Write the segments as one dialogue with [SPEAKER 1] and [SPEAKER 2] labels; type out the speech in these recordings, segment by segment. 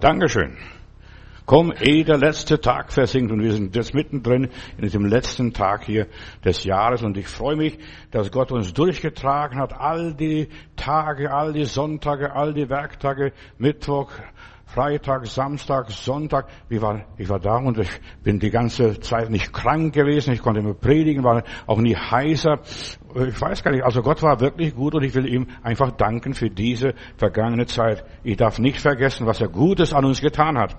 [SPEAKER 1] Dankeschön. Komm, ehe der letzte Tag versinkt und wir sind jetzt mittendrin in diesem letzten Tag hier des Jahres und ich freue mich, dass Gott uns durchgetragen hat, all die Tage, all die Sonntage, all die Werktage, Mittwoch, Freitag, Samstag, Sonntag. Ich war, ich war da und ich bin die ganze Zeit nicht krank gewesen. Ich konnte immer predigen, war auch nie heißer. Ich weiß gar nicht. Also Gott war wirklich gut und ich will ihm einfach danken für diese vergangene Zeit. Ich darf nicht vergessen, was er Gutes an uns getan hat.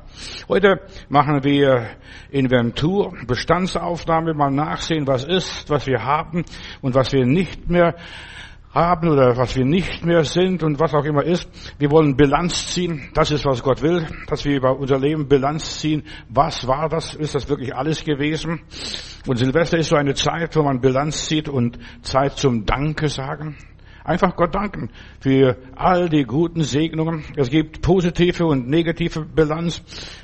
[SPEAKER 1] Heute machen wir Inventur, Bestandsaufnahme, mal nachsehen, was ist, was wir haben und was wir nicht mehr haben oder was wir nicht mehr sind und was auch immer ist. Wir wollen Bilanz ziehen. Das ist, was Gott will, dass wir über unser Leben Bilanz ziehen. Was war das? Ist das wirklich alles gewesen? Und Silvester ist so eine Zeit, wo man Bilanz zieht und Zeit zum Danke sagen. Einfach Gott danken für all die guten Segnungen. Es gibt positive und negative Bilanz.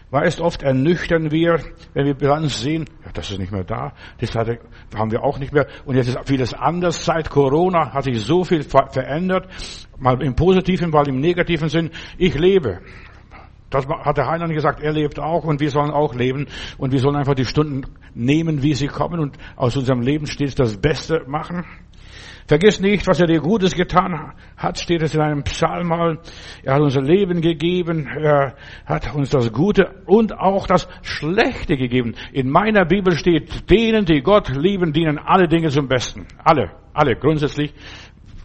[SPEAKER 1] Weißt, oft ernüchtern wir, wenn wir Bilanz sehen, ja, das ist nicht mehr da, das haben wir auch nicht mehr. Und jetzt ist vieles anders. Seit Corona hat sich so viel verändert. Mal im positiven, mal im negativen Sinn. Ich lebe. Das hat der Heiland gesagt, er lebt auch und wir sollen auch leben und wir sollen einfach die Stunden nehmen, wie sie kommen und aus unserem Leben stets das Beste machen. Vergiss nicht, was er dir Gutes getan hat, steht es in einem Psalm mal. Er hat unser Leben gegeben, er hat uns das Gute und auch das Schlechte gegeben. In meiner Bibel steht, denen, die Gott lieben, dienen alle Dinge zum Besten. Alle, alle, grundsätzlich.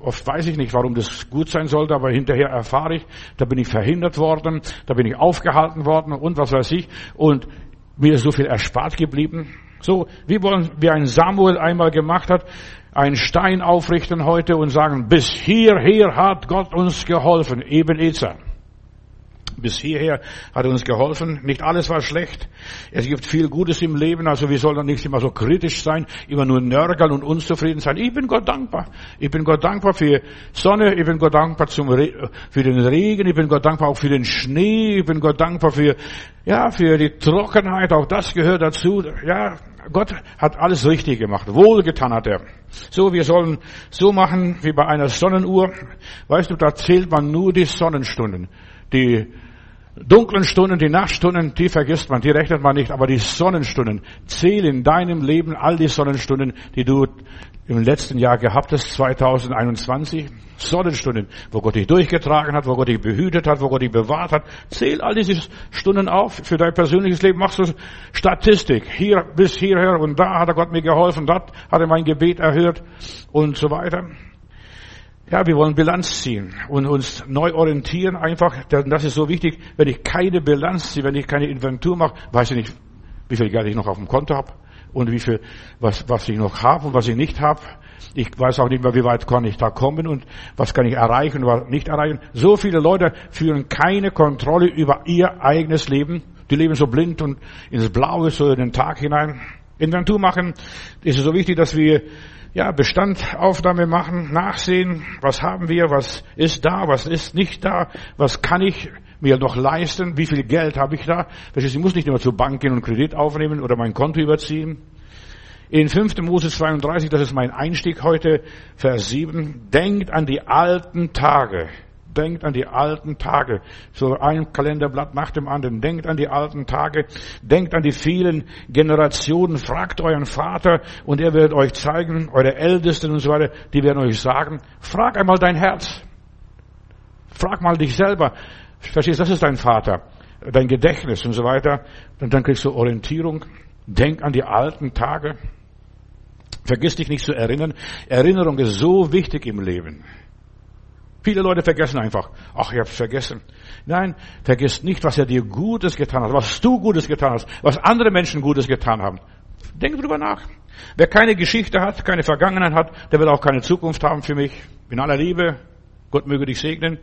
[SPEAKER 1] Oft weiß ich nicht, warum das gut sein sollte, aber hinterher erfahre ich, da bin ich verhindert worden, da bin ich aufgehalten worden und was weiß ich. Und mir ist so viel erspart geblieben. So, wie wollen, wie ein Samuel einmal gemacht hat, einen Stein aufrichten heute und sagen, bis hierher hat Gott uns geholfen, eben Ezer. Bis hierher hat er uns geholfen. Nicht alles war schlecht. Es gibt viel Gutes im Leben, also wir sollen nicht immer so kritisch sein, immer nur nörgeln und unzufrieden sein. Ich bin Gott dankbar. Ich bin Gott dankbar für Sonne, ich bin Gott dankbar zum Re für den Regen, ich bin Gott dankbar auch für den Schnee, ich bin Gott dankbar für, ja, für die Trockenheit, auch das gehört dazu. Ja, Gott hat alles richtig gemacht. Wohlgetan hat er. So, wir sollen so machen wie bei einer Sonnenuhr. Weißt du, da zählt man nur die Sonnenstunden. Die dunklen Stunden, die Nachtstunden, die vergisst man, die rechnet man nicht, aber die Sonnenstunden. Zähl in deinem Leben all die Sonnenstunden, die du im letzten Jahr gehabt hast, 2021. Sonnenstunden, wo Gott dich durchgetragen hat, wo Gott dich behütet hat, wo Gott dich bewahrt hat. Zähl all diese Stunden auf für dein persönliches Leben. Machst du Statistik. Hier bis hierher und da hat er Gott mir geholfen, dort hat er mein Gebet erhört und so weiter. Ja, wir wollen Bilanz ziehen und uns neu orientieren einfach. Das ist so wichtig. Wenn ich keine Bilanz ziehe, wenn ich keine Inventur mache, weiß ich nicht, wie viel Geld ich noch auf dem Konto habe und wie viel, was, was ich noch habe und was ich nicht habe. Ich weiß auch nicht mehr, wie weit kann ich da kommen und was kann ich erreichen und was nicht erreichen. So viele Leute führen keine Kontrolle über ihr eigenes Leben. Die leben so blind und ins Blaue, so in den Tag hinein. Inventur machen ist es so wichtig, dass wir ja, Bestandaufnahme machen, nachsehen, was haben wir, was ist da, was ist nicht da, was kann ich mir noch leisten, wie viel Geld habe ich da. Ich muss nicht immer zur Bank gehen und Kredit aufnehmen oder mein Konto überziehen. In 5. Mose 32, das ist mein Einstieg heute, Vers 7, denkt an die alten Tage. Denkt an die alten Tage. So ein Kalenderblatt nach dem anderen. Denkt an die alten Tage. Denkt an die vielen Generationen. Fragt euren Vater und er wird euch zeigen, eure Ältesten und so weiter, die werden euch sagen. Frag einmal dein Herz. Frag mal dich selber. Verstehst, das ist dein Vater. Dein Gedächtnis und so weiter. Und dann kriegst du Orientierung. Denk an die alten Tage. Vergiss dich nicht zu erinnern. Erinnerung ist so wichtig im Leben. Viele Leute vergessen einfach. Ach, ich hab's vergessen. Nein, vergiss nicht, was er dir Gutes getan hat, was du Gutes getan hast, was andere Menschen Gutes getan haben. Denk drüber nach. Wer keine Geschichte hat, keine Vergangenheit hat, der wird auch keine Zukunft haben für mich. In aller Liebe. Gott möge dich segnen.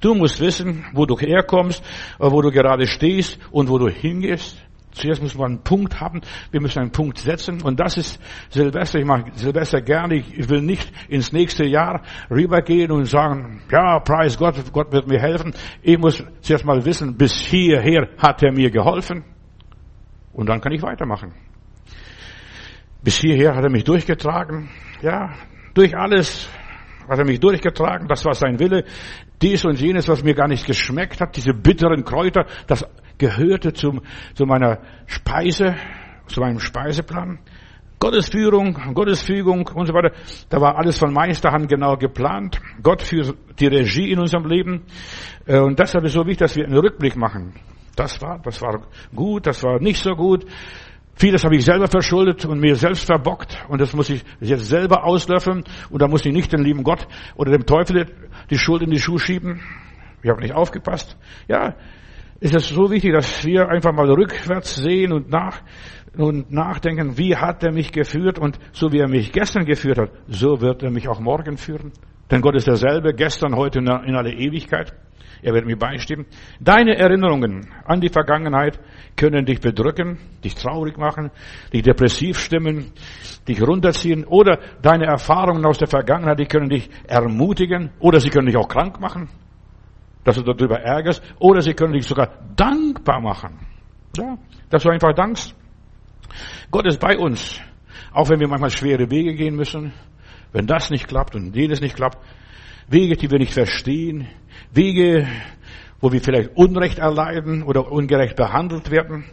[SPEAKER 1] Du musst wissen, wo du herkommst, wo du gerade stehst und wo du hingehst. Zuerst muss man einen Punkt haben. Wir müssen einen Punkt setzen. Und das ist Silvester. Ich mache Silvester gerne. Ich will nicht ins nächste Jahr rübergehen und sagen, ja, preis Gott, Gott wird mir helfen. Ich muss zuerst mal wissen, bis hierher hat er mir geholfen. Und dann kann ich weitermachen. Bis hierher hat er mich durchgetragen. Ja, durch alles hat er mich durchgetragen. Das war sein Wille. Dies und jenes, was mir gar nicht geschmeckt hat, diese bitteren Kräuter, das gehörte zum, zu meiner Speise, zu meinem Speiseplan. Gottes Führung, Gottes Fügung und so weiter. Da war alles von Meisterhand genau geplant. Gott führt die Regie in unserem Leben. Äh, und deshalb ist es so wichtig, dass wir einen Rückblick machen. Das war, das war gut, das war nicht so gut. Vieles habe ich selber verschuldet und mir selbst verbockt und das muss ich jetzt selber auslöffeln und da muss ich nicht den lieben Gott oder dem Teufel die Schuld in die Schuhe schieben. Ich habe nicht aufgepasst. Ja, ist es so wichtig, dass wir einfach mal rückwärts sehen und nach und nachdenken, wie hat er mich geführt und so wie er mich gestern geführt hat, so wird er mich auch morgen führen. Denn Gott ist derselbe, gestern, heute in alle Ewigkeit. Er wird mir beistehen. Deine Erinnerungen an die Vergangenheit können dich bedrücken, dich traurig machen, dich depressiv stimmen, dich runterziehen oder deine Erfahrungen aus der Vergangenheit, die können dich ermutigen oder sie können dich auch krank machen, dass du darüber ärgerst oder sie können dich sogar dankbar machen. Ja, dass du einfach dankst. Gott ist bei uns, auch wenn wir manchmal schwere Wege gehen müssen. Wenn das nicht klappt und jenes nicht klappt, Wege, die wir nicht verstehen, Wege, wo wir vielleicht Unrecht erleiden oder ungerecht behandelt werden.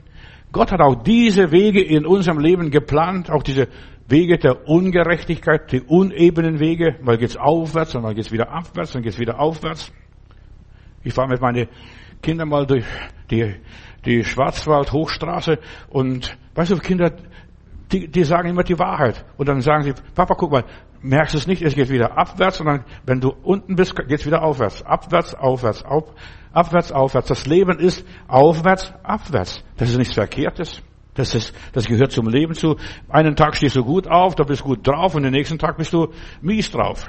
[SPEAKER 1] Gott hat auch diese Wege in unserem Leben geplant, auch diese Wege der Ungerechtigkeit, die unebenen Wege. Mal geht's aufwärts und mal geht's wieder abwärts und geht's wieder aufwärts. Ich fahre mit meinen Kindern mal durch die, die Schwarzwald-Hochstraße und weißt du, Kinder, die, die sagen immer die Wahrheit. Und dann sagen sie, Papa, guck mal, merkst es nicht, es geht wieder abwärts dann, wenn du unten bist, geht es wieder aufwärts. Abwärts, aufwärts, auf, abwärts, aufwärts. Das Leben ist aufwärts, abwärts. Das ist nichts Verkehrtes. Das ist, das gehört zum Leben zu. Einen Tag stehst du gut auf, da bist du gut drauf und den nächsten Tag bist du mies drauf.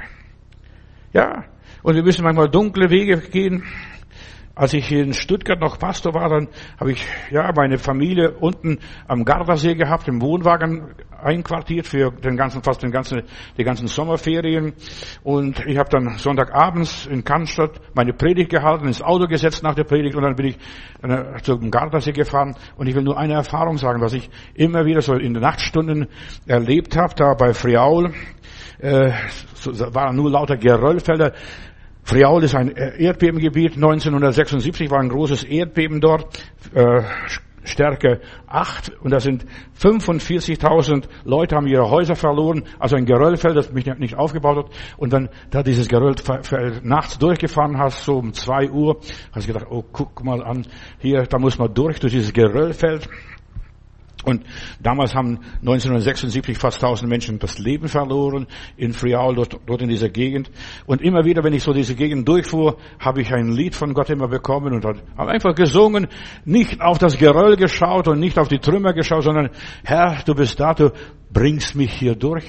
[SPEAKER 1] Ja. Und wir müssen manchmal dunkle Wege gehen. Als ich in Stuttgart noch Pastor war, dann habe ich ja meine Familie unten am Gardasee gehabt, im Wohnwagen einquartiert für den ganzen, fast den ganzen, die ganzen Sommerferien. Und ich habe dann Sonntagabends in Cannstatt meine Predigt gehalten, ins Auto gesetzt nach der Predigt und dann bin ich äh, zum Gardasee gefahren. Und ich will nur eine Erfahrung sagen, was ich immer wieder so in den Nachtstunden erlebt habe, da bei Friaul. Äh, so, waren nur lauter Geröllfelder. Friaul ist ein Erdbebengebiet. 1976 war ein großes Erdbeben dort. Äh, Stärke 8 und da sind 45.000 Leute haben ihre Häuser verloren, also ein Geröllfeld, das mich nicht aufgebaut hat. Und wenn da dieses Geröllfeld nachts durchgefahren hast, so um 2 Uhr, hast du gedacht, oh, guck mal an, hier, da muss man durch, durch dieses Geröllfeld. Und damals haben 1976 fast 1000 Menschen das Leben verloren in Friaul, dort, dort in dieser Gegend. Und immer wieder, wenn ich so diese Gegend durchfuhr, habe ich ein Lied von Gott immer bekommen und habe einfach gesungen, nicht auf das Geröll geschaut und nicht auf die Trümmer geschaut, sondern Herr, du bist da, du bringst mich hier durch.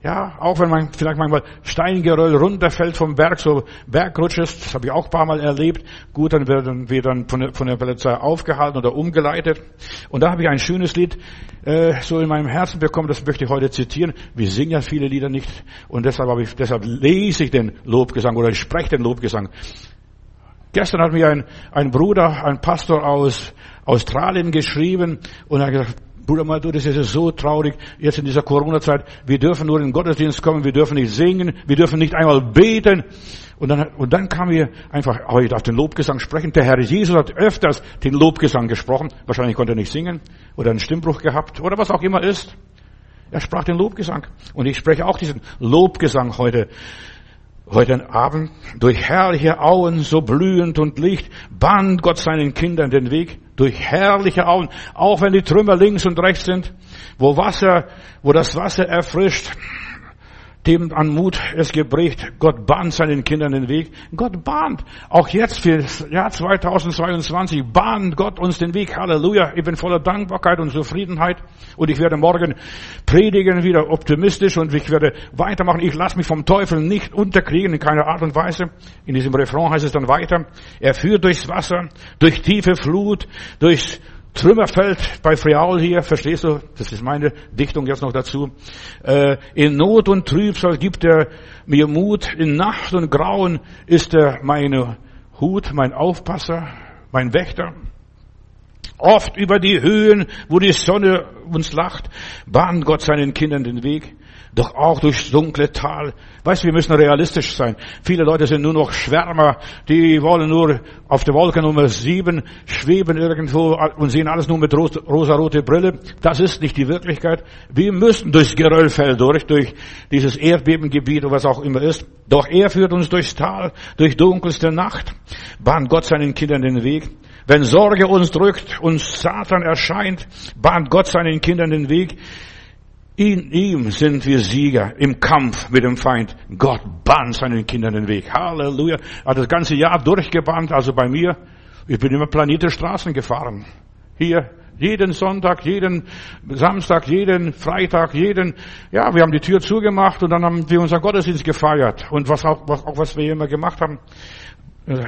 [SPEAKER 1] Ja, auch wenn man vielleicht manchmal Steingeröll runterfällt vom Berg, so Bergrutsches, das habe ich auch ein paar Mal erlebt. Gut, dann werden wir dann von der, von der Polizei aufgehalten oder umgeleitet. Und da habe ich ein schönes Lied äh, so in meinem Herzen bekommen, das möchte ich heute zitieren. Wir singen ja viele Lieder nicht und deshalb, habe ich, deshalb lese ich den Lobgesang oder ich spreche den Lobgesang. Gestern hat mir ein, ein Bruder, ein Pastor aus Australien geschrieben und er hat gesagt, Bruder Maldo, das ist so traurig, jetzt in dieser Corona-Zeit. Wir dürfen nur in den Gottesdienst kommen, wir dürfen nicht singen, wir dürfen nicht einmal beten. Und dann, und dann kam mir einfach, oh, ich darf den Lobgesang sprechen. Der Herr Jesus hat öfters den Lobgesang gesprochen. Wahrscheinlich konnte er nicht singen oder einen Stimmbruch gehabt oder was auch immer ist. Er sprach den Lobgesang. Und ich spreche auch diesen Lobgesang heute. Heute Abend, durch herrliche Auen so blühend und licht, bahnt Gott seinen Kindern den Weg durch herrliche Auen, auch wenn die Trümmer links und rechts sind, wo Wasser, wo das Wasser erfrischt, dem an Mut es gebricht. Gott bahnt seinen Kindern den Weg. Gott bahnt. Auch jetzt für das Jahr 2022 bahnt Gott uns den Weg. Halleluja. Ich bin voller Dankbarkeit und Zufriedenheit. Und ich werde morgen predigen, wieder optimistisch und ich werde weitermachen. Ich lasse mich vom Teufel nicht unterkriegen, in keiner Art und Weise. In diesem Refrain heißt es dann weiter. Er führt durchs Wasser, durch tiefe Flut, durchs Trümmerfeld bei Friaul hier, verstehst du? Das ist meine Dichtung jetzt noch dazu. Äh, in Not und Trübsal gibt er mir Mut. In Nacht und Grauen ist er meine Hut, mein Aufpasser, mein Wächter. Oft über die Höhen, wo die Sonne uns lacht, bahnt Gott seinen Kindern den Weg. Doch auch durchs dunkle Tal. Weißt wir müssen realistisch sein. Viele Leute sind nur noch Schwärmer, die wollen nur auf der Wolke Nummer sieben schweben irgendwo und sehen alles nur mit rosa-rote Brille. Das ist nicht die Wirklichkeit. Wir müssen durchs Geröllfeld durch, durch dieses Erdbebengebiet oder was auch immer ist. Doch er führt uns durchs Tal, durch dunkelste Nacht, bahnt Gott seinen Kindern den Weg. Wenn Sorge uns drückt und Satan erscheint, bahnt Gott seinen Kindern den Weg. In ihm sind wir Sieger im Kampf mit dem Feind. Gott bahnt seinen Kindern den Weg. Halleluja. Hat das ganze Jahr durchgebahnt, also bei mir. Ich bin immer planierte Straßen gefahren. Hier, jeden Sonntag, jeden Samstag, jeden Freitag, jeden, ja, wir haben die Tür zugemacht und dann haben wir unser Gottesdienst gefeiert. Und was auch, was, auch was wir immer gemacht haben.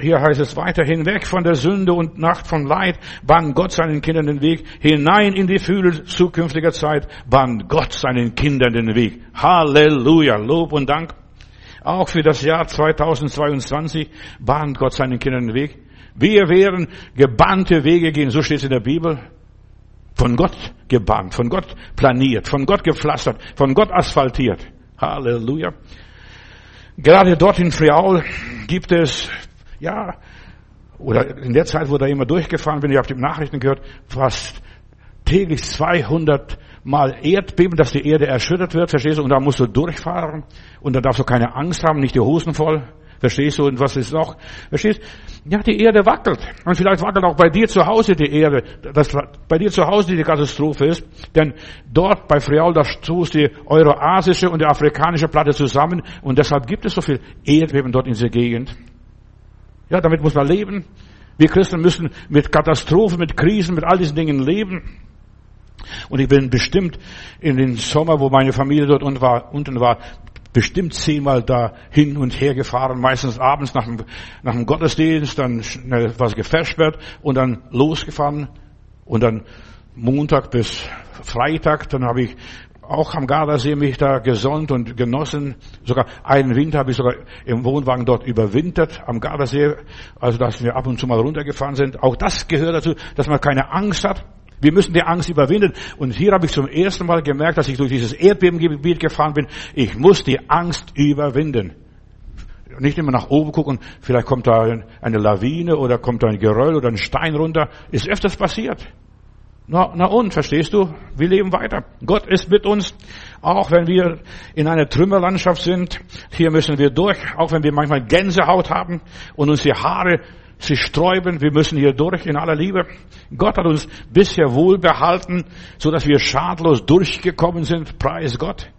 [SPEAKER 1] Hier heißt es weiterhin weg von der Sünde und Nacht von Leid, bahnt Gott seinen Kindern den Weg, hinein in die Fühle zukünftiger Zeit, bahnt Gott seinen Kindern den Weg. Halleluja, Lob und Dank. Auch für das Jahr 2022 bahnt Gott seinen Kindern den Weg. Wir werden gebannte Wege gehen, so steht es in der Bibel. Von Gott gebannt, von Gott planiert, von Gott gepflastert, von Gott asphaltiert. Halleluja. Gerade dort in Friaul gibt es ja, oder in der Zeit, wo da immer durchgefahren bin, ich habe die Nachrichten gehört, fast täglich 200 Mal Erdbeben, dass die Erde erschüttert wird, verstehst du? Und da musst du durchfahren und da darfst du keine Angst haben, nicht die Hosen voll. Verstehst du? Und was ist noch? Verstehst? Ja, die Erde wackelt. Und vielleicht wackelt auch bei dir zu Hause die Erde, dass bei dir zu Hause die Katastrophe ist. Denn dort bei Friaul, da stoßt die euroasische und die afrikanische Platte zusammen. Und deshalb gibt es so viel Erdbeben dort in dieser Gegend. Ja, damit muss man leben. Wir Christen müssen mit Katastrophen, mit Krisen, mit all diesen Dingen leben. Und ich bin bestimmt in den Sommer, wo meine Familie dort unten war, unten war bestimmt zehnmal da hin und her gefahren, meistens abends nach dem, nach dem Gottesdienst, dann schnell was gefäschert und dann losgefahren und dann Montag bis Freitag, dann habe ich auch am Gardasee mich da gesonnt und genossen. Sogar einen Winter habe ich sogar im Wohnwagen dort überwintert am Gardasee, also dass wir ab und zu mal runtergefahren sind. Auch das gehört dazu, dass man keine Angst hat. Wir müssen die Angst überwinden. Und hier habe ich zum ersten Mal gemerkt, dass ich durch dieses Erdbebengebiet gefahren bin. Ich muss die Angst überwinden. Nicht immer nach oben gucken, vielleicht kommt da eine Lawine oder kommt da ein Geröll oder ein Stein runter. Ist öfters passiert. Na, na und, verstehst du? Wir leben weiter. Gott ist mit uns, auch wenn wir in einer Trümmerlandschaft sind. Hier müssen wir durch, auch wenn wir manchmal Gänsehaut haben und uns die Haare sich sträuben. Wir müssen hier durch in aller Liebe. Gott hat uns bisher wohlbehalten, so dass wir schadlos durchgekommen sind. Preis Gott.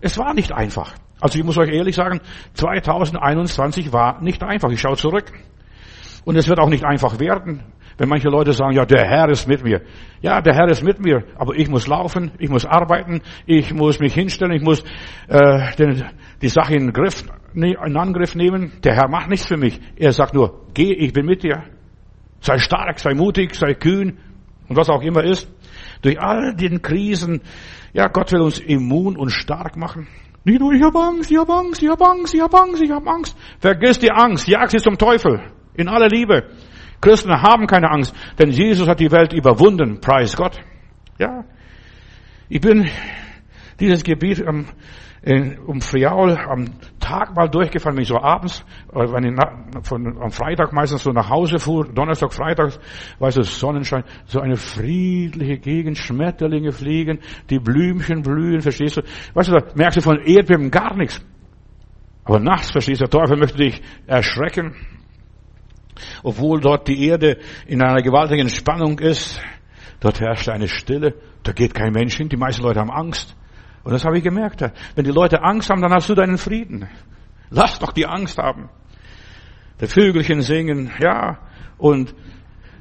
[SPEAKER 1] Es war nicht einfach. Also ich muss euch ehrlich sagen, 2021 war nicht einfach. Ich schaue zurück. Und es wird auch nicht einfach werden. Wenn manche Leute sagen, ja, der Herr ist mit mir. Ja, der Herr ist mit mir, aber ich muss laufen, ich muss arbeiten, ich muss mich hinstellen, ich muss äh, den, die Sache in, Griff, in Angriff nehmen. Der Herr macht nichts für mich. Er sagt nur, geh, ich bin mit dir. Sei stark, sei mutig, sei kühn und was auch immer ist. Durch all den Krisen, ja, Gott will uns immun und stark machen. Nicht nur, ich habe Angst, ich habe Angst, ich habe Angst, ich habe Angst, ich habe Angst. Vergiss die Angst, jag sie zum Teufel. In aller Liebe. Christen haben keine Angst, denn Jesus hat die Welt überwunden. Preis Gott. Ja. Ich bin dieses Gebiet am, in, um Friaul am Tag mal durchgefahren, wenn ich so abends, wenn ich von, am Freitag meistens so nach Hause fuhr, Donnerstag, Freitag, weißt du, Sonnenschein, so eine friedliche Gegend, Schmetterlinge fliegen, die Blümchen blühen, verstehst du? Weißt du, da merkst du von Erdbeben gar nichts. Aber nachts, verstehst du, der Teufel möchte dich erschrecken. Obwohl dort die Erde in einer gewaltigen Spannung ist, dort herrscht eine Stille, da geht kein Mensch hin, die meisten Leute haben Angst. Und das habe ich gemerkt. Wenn die Leute Angst haben, dann hast du deinen Frieden. Lass doch die Angst haben. Die Vögelchen singen, ja, und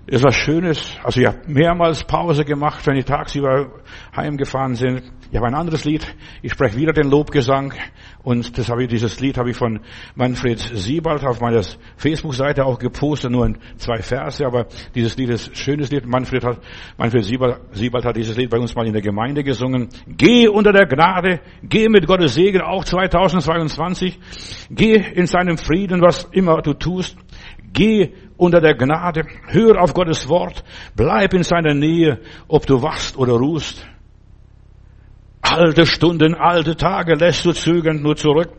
[SPEAKER 1] es war Schönes. Also ich habe mehrmals Pause gemacht, wenn die tagsüber heimgefahren sind. Ich habe ein anderes Lied. Ich spreche wieder den Lobgesang. Und das habe ich, dieses Lied habe ich von Manfred Siebald auf meiner Facebook-Seite auch gepostet, nur in zwei Verse. Aber dieses Lied ist ein schönes Lied. Manfred hat, Manfred Siebald, Siebald hat dieses Lied bei uns mal in der Gemeinde gesungen. Geh unter der Gnade. Geh mit Gottes Segen auch 2022. Geh in seinem Frieden, was immer du tust. Geh unter der Gnade, hör auf Gottes Wort, bleib in seiner Nähe, ob du wachst oder ruhst. Alte Stunden, alte Tage lässt du zögernd nur zurück.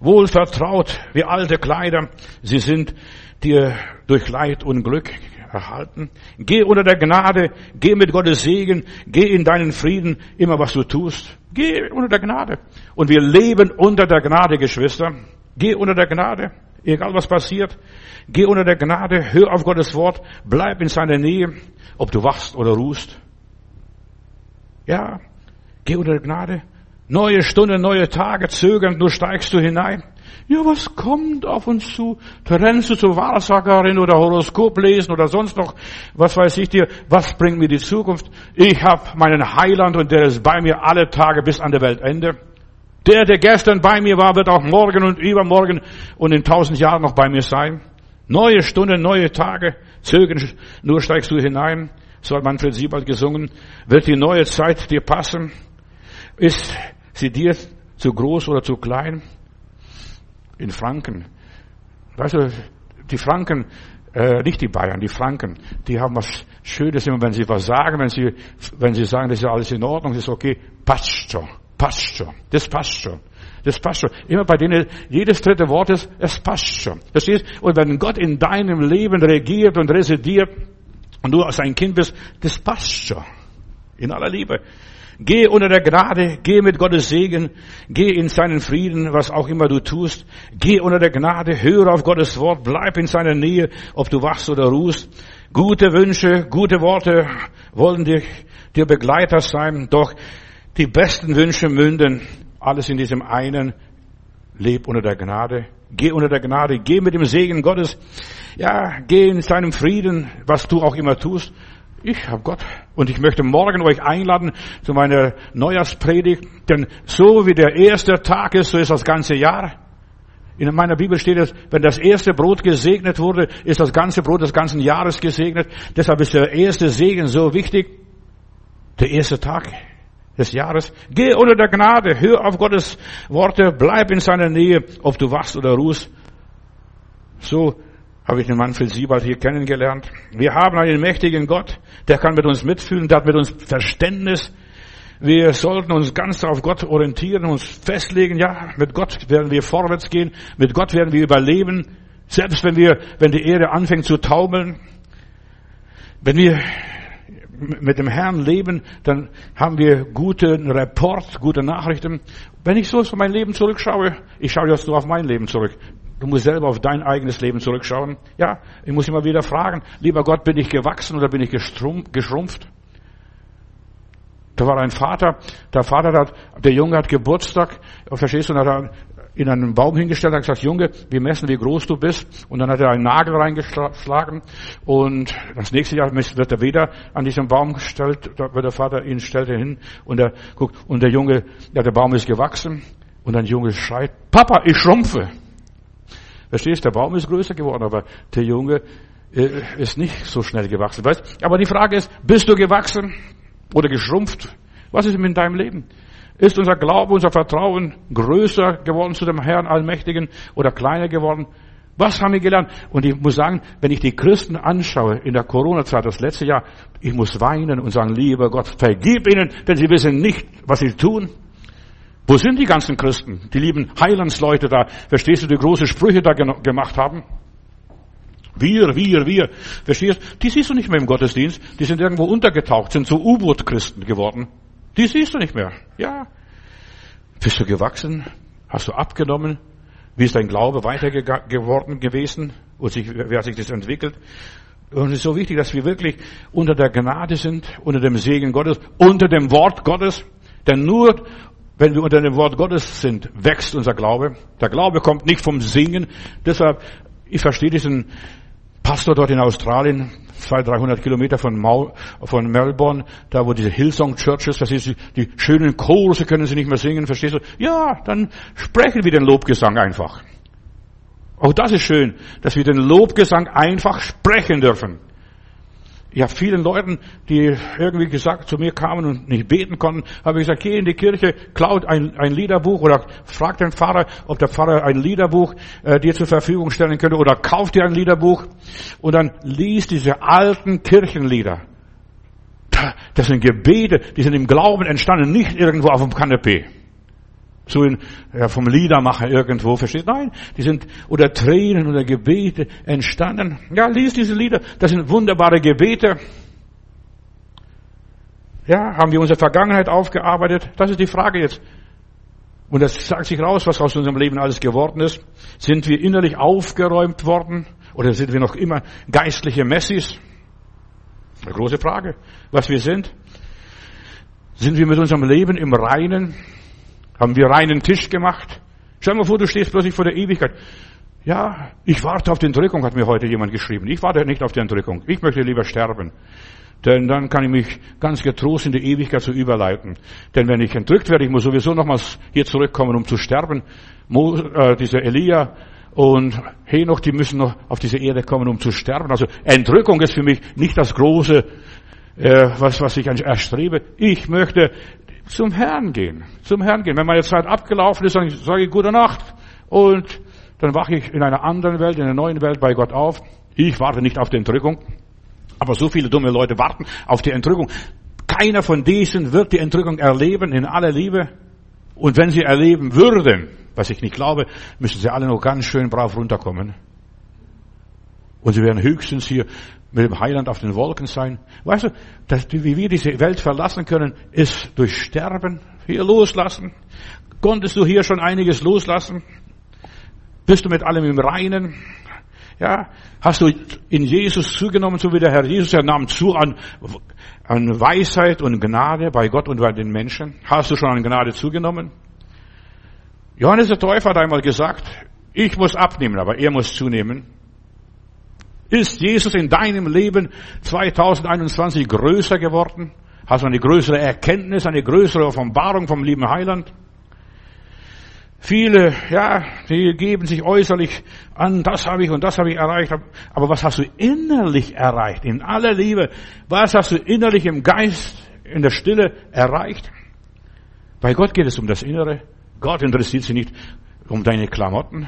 [SPEAKER 1] Wohl vertraut wie alte Kleider. Sie sind dir durch Leid und Glück erhalten. Geh unter der Gnade, geh mit Gottes Segen, geh in deinen Frieden, immer was du tust. Geh unter der Gnade. Und wir leben unter der Gnade, Geschwister. Geh unter der Gnade, egal was passiert. Geh unter der Gnade, hör auf Gottes Wort, bleib in seiner Nähe, ob du wachst oder ruhst. Ja, geh unter der Gnade. Neue Stunden, neue Tage, zögernd, nur steigst du hinein. Ja, was kommt auf uns zu? Da rennst du zur Wahrsagerin oder Horoskop lesen oder sonst noch, was weiß ich dir, was bringt mir die Zukunft? Ich habe meinen Heiland und der ist bei mir alle Tage bis an der Weltende. Der, der gestern bei mir war, wird auch morgen und übermorgen und in tausend Jahren noch bei mir sein. Neue Stunden, neue Tage, zögern, nur steigst du hinein. So hat Manfred Siebald gesungen. Wird die neue Zeit dir passen? Ist sie dir zu groß oder zu klein? in Franken. Weißt du, die Franken, äh, nicht die Bayern, die Franken, die haben was Schönes immer, wenn sie was sagen, wenn sie, wenn sie sagen, das ist alles in Ordnung, das ist okay, passt schon, passt schon, das passt schon. Das passt schon. Immer bei denen, jedes dritte Wort ist, es passt schon. Verstehst? Und wenn Gott in deinem Leben regiert und residiert und du sein Kind bist, das passt schon. In aller Liebe. Geh unter der Gnade, geh mit Gottes Segen, geh in seinen Frieden, was auch immer du tust. Geh unter der Gnade, höre auf Gottes Wort, bleib in seiner Nähe, ob du wachst oder ruhst. Gute Wünsche, gute Worte wollen dir, dir Begleiter sein, doch die besten Wünsche münden alles in diesem einen. Leb unter der Gnade, geh unter der Gnade, geh mit dem Segen Gottes, ja, geh in seinem Frieden, was du auch immer tust. Ich habe Gott. Und ich möchte morgen euch einladen zu meiner Neujahrspredigt, denn so wie der erste Tag ist, so ist das ganze Jahr. In meiner Bibel steht es, wenn das erste Brot gesegnet wurde, ist das ganze Brot des ganzen Jahres gesegnet. Deshalb ist der erste Segen so wichtig. Der erste Tag des Jahres. Geh unter der Gnade, hör auf Gottes Worte, bleib in seiner Nähe, ob du wachst oder ruhst. So habe ich den Manfred Siebald hier kennengelernt. Wir haben einen mächtigen Gott, der kann mit uns mitfühlen, der hat mit uns Verständnis. Wir sollten uns ganz auf Gott orientieren, uns festlegen, ja, mit Gott werden wir vorwärts gehen, mit Gott werden wir überleben, selbst wenn wir, wenn die Erde anfängt zu taumeln. Wenn wir mit dem Herrn leben, dann haben wir guten Report, gute Nachrichten. Wenn ich so auf mein Leben zurückschaue, ich schaue jetzt nur auf mein Leben zurück. Du musst selber auf dein eigenes Leben zurückschauen. Ja, ich muss immer wieder fragen, lieber Gott, bin ich gewachsen oder bin ich geschrumpft? Da war ein Vater, der Vater hat, der Junge hat Geburtstag, verstehst du, und hat in einen Baum hingestellt, hat gesagt, Junge, wir messen, wie groß du bist. Und dann hat er einen Nagel reingeschlagen. Und das nächste Jahr wird er wieder an diesem Baum gestellt, da wird der Vater ihn stellte hin und er guckt, und der Junge, ja, der Baum ist gewachsen. Und ein Junge schreit, Papa, ich schrumpfe. Verstehst, der Baum ist größer geworden, aber der Junge äh, ist nicht so schnell gewachsen. Weißt? Aber die Frage ist, bist du gewachsen oder geschrumpft? Was ist mit deinem Leben? Ist unser Glaube, unser Vertrauen größer geworden zu dem Herrn Allmächtigen oder kleiner geworden? Was haben wir gelernt? Und ich muss sagen, wenn ich die Christen anschaue in der Corona-Zeit, das letzte Jahr, ich muss weinen und sagen, lieber Gott, vergib ihnen, denn sie wissen nicht, was sie tun. Wo sind die ganzen Christen? Die lieben Heilandsleute da, verstehst du, die große Sprüche da gemacht haben? Wir, wir, wir. Verstehst? du? Die siehst du nicht mehr im Gottesdienst. Die sind irgendwo untergetaucht, sind so U-Boot-Christen geworden. Die siehst du nicht mehr. Ja. Bist du gewachsen? Hast du abgenommen? Wie ist dein Glaube weiter geworden gewesen? Und sich, wie hat sich das entwickelt? Und es ist so wichtig, dass wir wirklich unter der Gnade sind, unter dem Segen Gottes, unter dem Wort Gottes. Denn nur wenn wir unter dem Wort Gottes sind, wächst unser Glaube. Der Glaube kommt nicht vom Singen. Deshalb, ich verstehe diesen Pastor dort in Australien, 200, 300 Kilometer von, Mau, von Melbourne, da wo diese Hillsong Churches, das ist die schönen Chorus, können sie nicht mehr singen, verstehst du? Ja, dann sprechen wir den Lobgesang einfach. Auch das ist schön, dass wir den Lobgesang einfach sprechen dürfen. Habe vielen Leuten, die irgendwie gesagt zu mir kamen und nicht beten konnten, habe ich gesagt, geh in die Kirche, klaut ein, ein Liederbuch oder frag den Pfarrer, ob der Pfarrer ein Liederbuch äh, dir zur Verfügung stellen könnte oder kauf dir ein Liederbuch und dann lies diese alten Kirchenlieder. das sind Gebete, die sind im Glauben entstanden, nicht irgendwo auf dem Kanapee. Ja, vom Liedermacher irgendwo, versteht? Nein, die sind, oder Tränen oder Gebete entstanden. Ja, lies diese Lieder, das sind wunderbare Gebete. Ja, haben wir unsere Vergangenheit aufgearbeitet? Das ist die Frage jetzt. Und das sagt sich raus, was aus unserem Leben alles geworden ist. Sind wir innerlich aufgeräumt worden? Oder sind wir noch immer geistliche Messis? Eine große Frage, was wir sind. Sind wir mit unserem Leben im Reinen? Haben wir reinen Tisch gemacht? Stell dir mal vor, du stehst plötzlich vor der Ewigkeit. Ja, ich warte auf die Entrückung, hat mir heute jemand geschrieben. Ich warte nicht auf die Entrückung. Ich möchte lieber sterben. Denn dann kann ich mich ganz getrost in die Ewigkeit zu überleiten. Denn wenn ich entrückt werde, ich muss sowieso nochmals hier zurückkommen, um zu sterben. Mo, äh, dieser Elia und Henoch, die müssen noch auf diese Erde kommen, um zu sterben. Also Entrückung ist für mich nicht das große, äh, was, was ich erstrebe. Ich möchte zum Herrn gehen. Zum Herrn gehen. Wenn meine Zeit abgelaufen ist, dann sage ich gute Nacht. Und dann wache ich in einer anderen Welt, in einer neuen Welt bei Gott auf. Ich warte nicht auf die Entrückung. Aber so viele dumme Leute warten auf die Entrückung. Keiner von diesen wird die Entrückung erleben in aller Liebe. Und wenn sie erleben würden, was ich nicht glaube, müssen sie alle noch ganz schön brav runterkommen. Und sie werden höchstens hier mit dem Heiland auf den Wolken sein. Weißt du, dass, wie wir diese Welt verlassen können, ist durch Sterben. Hier loslassen. Konntest du hier schon einiges loslassen? Bist du mit allem im Reinen? Ja, hast du in Jesus zugenommen, so wie der Herr Jesus, er nahm zu an, an Weisheit und Gnade bei Gott und bei den Menschen. Hast du schon an Gnade zugenommen? Johannes der Täufer hat einmal gesagt, ich muss abnehmen, aber er muss zunehmen. Ist Jesus in deinem Leben 2021 größer geworden? Hast du eine größere Erkenntnis, eine größere Offenbarung vom lieben Heiland? Viele, ja, die geben sich äußerlich an, das habe ich und das habe ich erreicht. Aber was hast du innerlich erreicht? In aller Liebe. Was hast du innerlich im Geist, in der Stille erreicht? Bei Gott geht es um das Innere. Gott interessiert sich nicht um deine Klamotten.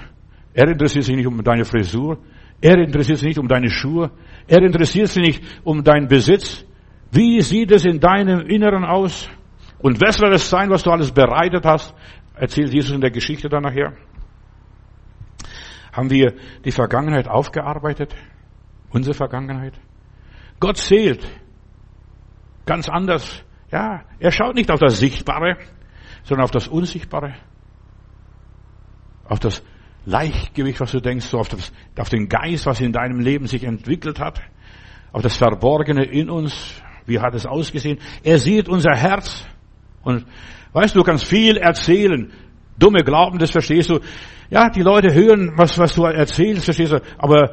[SPEAKER 1] Er interessiert sich nicht um deine Frisur. Er interessiert sich nicht um deine Schuhe. Er interessiert sich nicht um deinen Besitz. Wie sieht es in deinem Inneren aus? Und was soll es sein, was du alles bereitet hast? erzählt Jesus in der Geschichte dann nachher. Haben wir die Vergangenheit aufgearbeitet? Unsere Vergangenheit? Gott zählt ganz anders. Ja, er schaut nicht auf das Sichtbare, sondern auf das Unsichtbare. Auf das Leichtgewicht, was du denkst, so auf, das, auf den Geist, was in deinem Leben sich entwickelt hat. Auf das Verborgene in uns. Wie hat es ausgesehen? Er sieht unser Herz. Und Weißt du, du kannst viel erzählen. Dumme Glauben, das verstehst du. Ja, die Leute hören, was, was du erzählst, verstehst du. Aber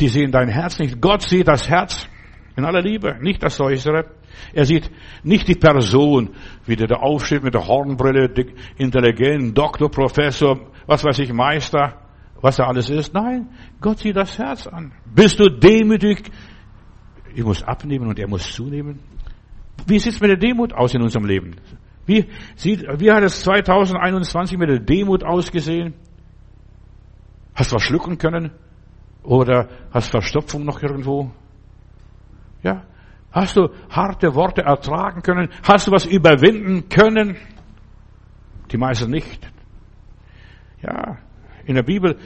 [SPEAKER 1] die sehen dein Herz nicht. Gott sieht das Herz in aller Liebe, nicht das Äußere. Er sieht nicht die Person, wie der da aufsteht mit der Hornbrille, intelligent, Doktor, Professor, was weiß ich, Meister, was da alles ist. Nein, Gott sieht das Herz an. Bist du demütig? Ich muss abnehmen und er muss zunehmen. Wie sieht es mit der Demut aus in unserem Leben? Wie, sieht, wie hat es 2021 mit der Demut ausgesehen? Hast du was schlucken können? Oder hast Verstopfung noch irgendwo? Ja? Hast du harte Worte ertragen können? Hast du was überwinden können? Die meisten nicht. Ja, in der Bibel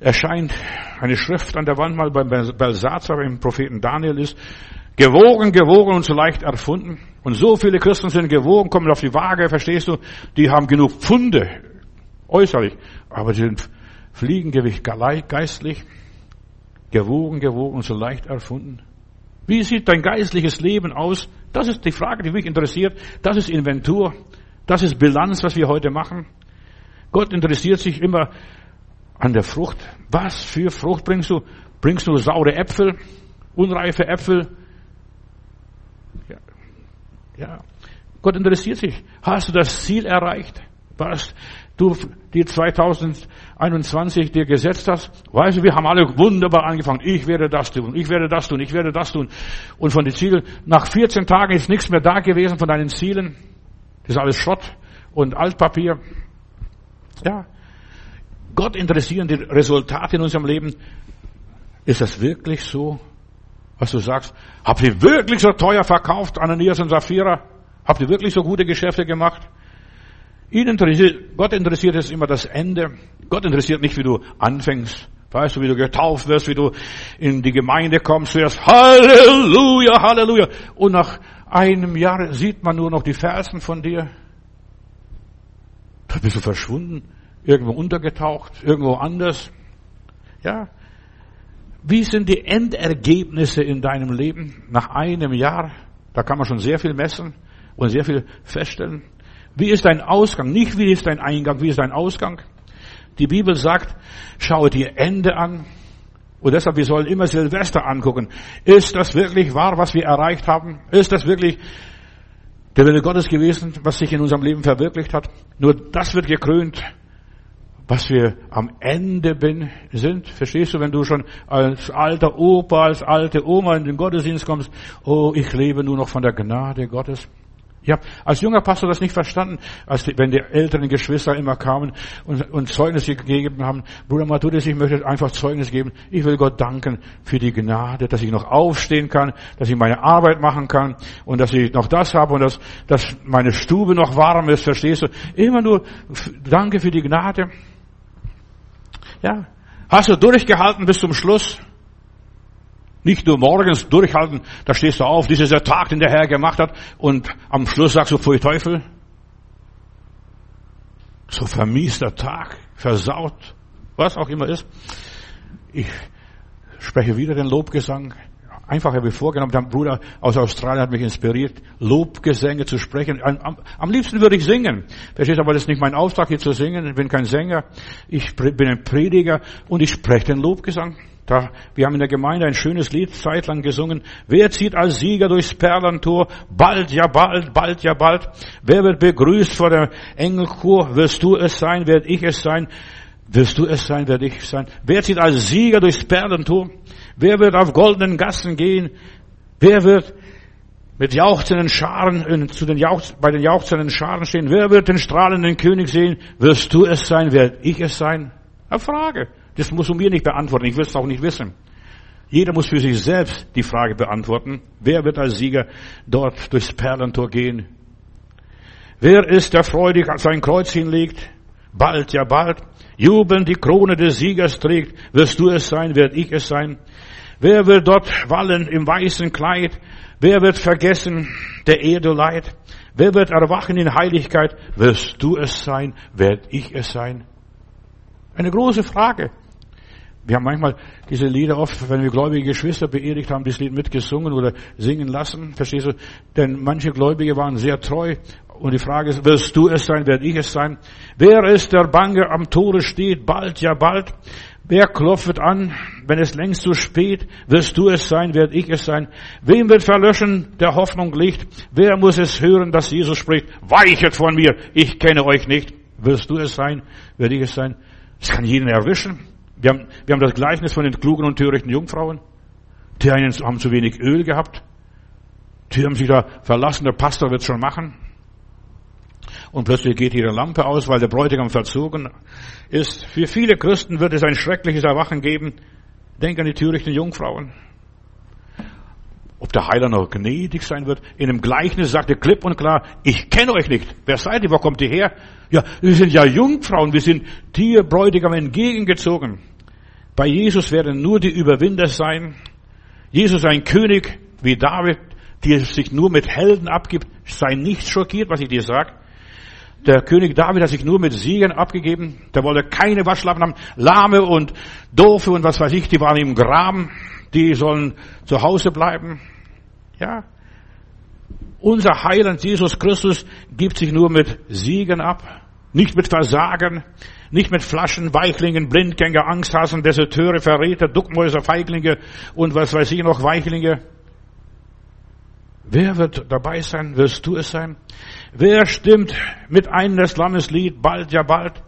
[SPEAKER 1] erscheint eine Schrift an der Wand mal beim Belsatzer, beim Propheten Daniel ist, Gewogen, gewogen und so leicht erfunden. Und so viele Christen sind gewogen, kommen auf die Waage, verstehst du? Die haben genug Pfunde, äußerlich, aber sie sind Fliegengewicht geistlich. Gewogen, gewogen und so leicht erfunden. Wie sieht dein geistliches Leben aus? Das ist die Frage, die mich interessiert. Das ist Inventur. Das ist Bilanz, was wir heute machen. Gott interessiert sich immer an der Frucht. Was für Frucht bringst du? Bringst du saure Äpfel, unreife Äpfel, ja. ja. Gott interessiert sich. Hast du das Ziel erreicht? Was du die 2021 dir gesetzt hast? Weißt du, wir haben alle wunderbar angefangen. Ich werde das tun, ich werde das tun, ich werde das tun. Und von den Zielen, nach 14 Tagen ist nichts mehr da gewesen von deinen Zielen. Das ist alles Schrott und Altpapier. Ja. Gott interessieren die Resultate in unserem Leben. Ist das wirklich so? Was du sagst, habt ihr wirklich so teuer verkauft, Ananias und Sapphira? Habt ihr wirklich so gute Geschäfte gemacht? Ihn interessiert, Gott interessiert es immer das Ende. Gott interessiert nicht, wie du anfängst. Weißt du, wie du getauft wirst, wie du in die Gemeinde kommst, wirst Halleluja, Halleluja. Und nach einem Jahr sieht man nur noch die Fersen von dir. Da bist du verschwunden, irgendwo untergetaucht, irgendwo anders. Ja. Wie sind die Endergebnisse in deinem Leben nach einem Jahr? Da kann man schon sehr viel messen und sehr viel feststellen. Wie ist dein Ausgang? Nicht wie ist dein Eingang, wie ist dein Ausgang? Die Bibel sagt, schaue dir Ende an. Und deshalb, wir sollen immer Silvester angucken. Ist das wirklich wahr, was wir erreicht haben? Ist das wirklich der Wille Gottes gewesen, was sich in unserem Leben verwirklicht hat? Nur das wird gekrönt, was wir am Ende bin, sind. Verstehst du, wenn du schon als alter Opa, als alte Oma in den Gottesdienst kommst, oh, ich lebe nur noch von der Gnade Gottes. Ich habe als junger Pastor das nicht verstanden, als die, wenn die älteren Geschwister immer kamen und, und Zeugnisse gegeben haben. Bruder Matthäus, ich möchte einfach Zeugnis geben. Ich will Gott danken für die Gnade, dass ich noch aufstehen kann, dass ich meine Arbeit machen kann und dass ich noch das habe und dass, dass meine Stube noch warm ist. Verstehst du? Immer nur Danke für die Gnade. Ja. Hast du durchgehalten bis zum Schluss? Nicht nur morgens durchhalten, da stehst du auf, dieser Tag, den der Herr gemacht hat, und am Schluss sagst du, pfui Teufel. So vermiester Tag, versaut, was auch immer ist. Ich spreche wieder den Lobgesang. Einfach habe ich vorgenommen, der Bruder aus Australien hat mich inspiriert, Lobgesänge zu sprechen. Am, am liebsten würde ich singen. Verstehst aber das ist nicht mein Auftrag, hier zu singen. Ich bin kein Sänger. Ich bin ein Prediger und ich spreche den Lobgesang. Da, wir haben in der Gemeinde ein schönes Lied zeitlang gesungen. Wer zieht als Sieger durchs Perlentor? Bald, ja bald, bald, ja bald. Wer wird begrüßt vor der Engelchor? Wirst du es sein? Werd ich es sein? Wirst du es sein? Werd ich es sein? Wer zieht als Sieger durchs Perlentor? Wer wird auf goldenen Gassen gehen? Wer wird mit jauchzenden Scharen, zu den Jauch, bei den jauchzenden Scharen stehen? Wer wird den strahlenden König sehen? Wirst du es sein? Werd ich es sein? Eine Frage. Das musst du mir nicht beantworten. Ich will es auch nicht wissen. Jeder muss für sich selbst die Frage beantworten. Wer wird als Sieger dort durchs Perlentor gehen? Wer ist, der freudig sein Kreuz hinlegt? Bald, ja bald. Jubelnd die Krone des Siegers trägt. Wirst du es sein? Werd ich es sein? Wer wird dort wallen im weißen Kleid? Wer wird vergessen der Erde Leid? Wer wird erwachen in Heiligkeit? Wirst du es sein? Werd ich es sein? Eine große Frage. Wir haben manchmal diese Lieder oft, wenn wir gläubige Geschwister beerdigt haben, dieses Lied mitgesungen oder singen lassen. Verstehst du? Denn manche Gläubige waren sehr treu. Und die Frage ist, wirst du es sein, werde ich es sein? Wer ist der Bange am Tore steht? Bald, ja bald. Wer klopft an, wenn es längst zu spät? Wirst du es sein, werde ich es sein? Wem wird verlöschen der Hoffnung Licht? Wer muss es hören, dass Jesus spricht? Weichet von mir, ich kenne euch nicht. Wirst du es sein, werde ich es sein? Das kann jeden erwischen. Wir haben, wir haben das Gleichnis von den klugen und törichten Jungfrauen. Die einen haben zu wenig Öl gehabt. Die haben sich da verlassen, der Pastor wird schon machen. Und plötzlich geht ihre Lampe aus, weil der Bräutigam verzogen ist. Für viele Christen wird es ein schreckliches Erwachen geben. Denk an die törichten Jungfrauen. Ob der Heiler noch gnädig sein wird? In einem Gleichnis sagt er klipp und klar, ich kenne euch nicht. Wer seid ihr? Wo kommt ihr her? Ja, wir sind ja Jungfrauen, wir sind Tierbräutigam entgegengezogen. Bei Jesus werden nur die Überwinder sein. Jesus ein König wie David, der sich nur mit Helden abgibt. Sei nicht schockiert, was ich dir sage. Der König David hat sich nur mit Siegen abgegeben. Der wollte keine Waschlappen haben. Lahme und Doofe und was weiß ich, die waren im Graben. Die sollen zu Hause bleiben. Ja. Unser Heiland Jesus Christus gibt sich nur mit Siegen ab. Nicht mit Versagen, nicht mit Flaschen, Weichlingen, Blindgänger, Angsthasen, Deserteure, Verräter, Duckmäuser, Feiglinge und was weiß ich noch, Weichlinge. Wer wird dabei sein? Wirst du es sein? Wer stimmt mit einem des Lammes Lied, bald, ja bald,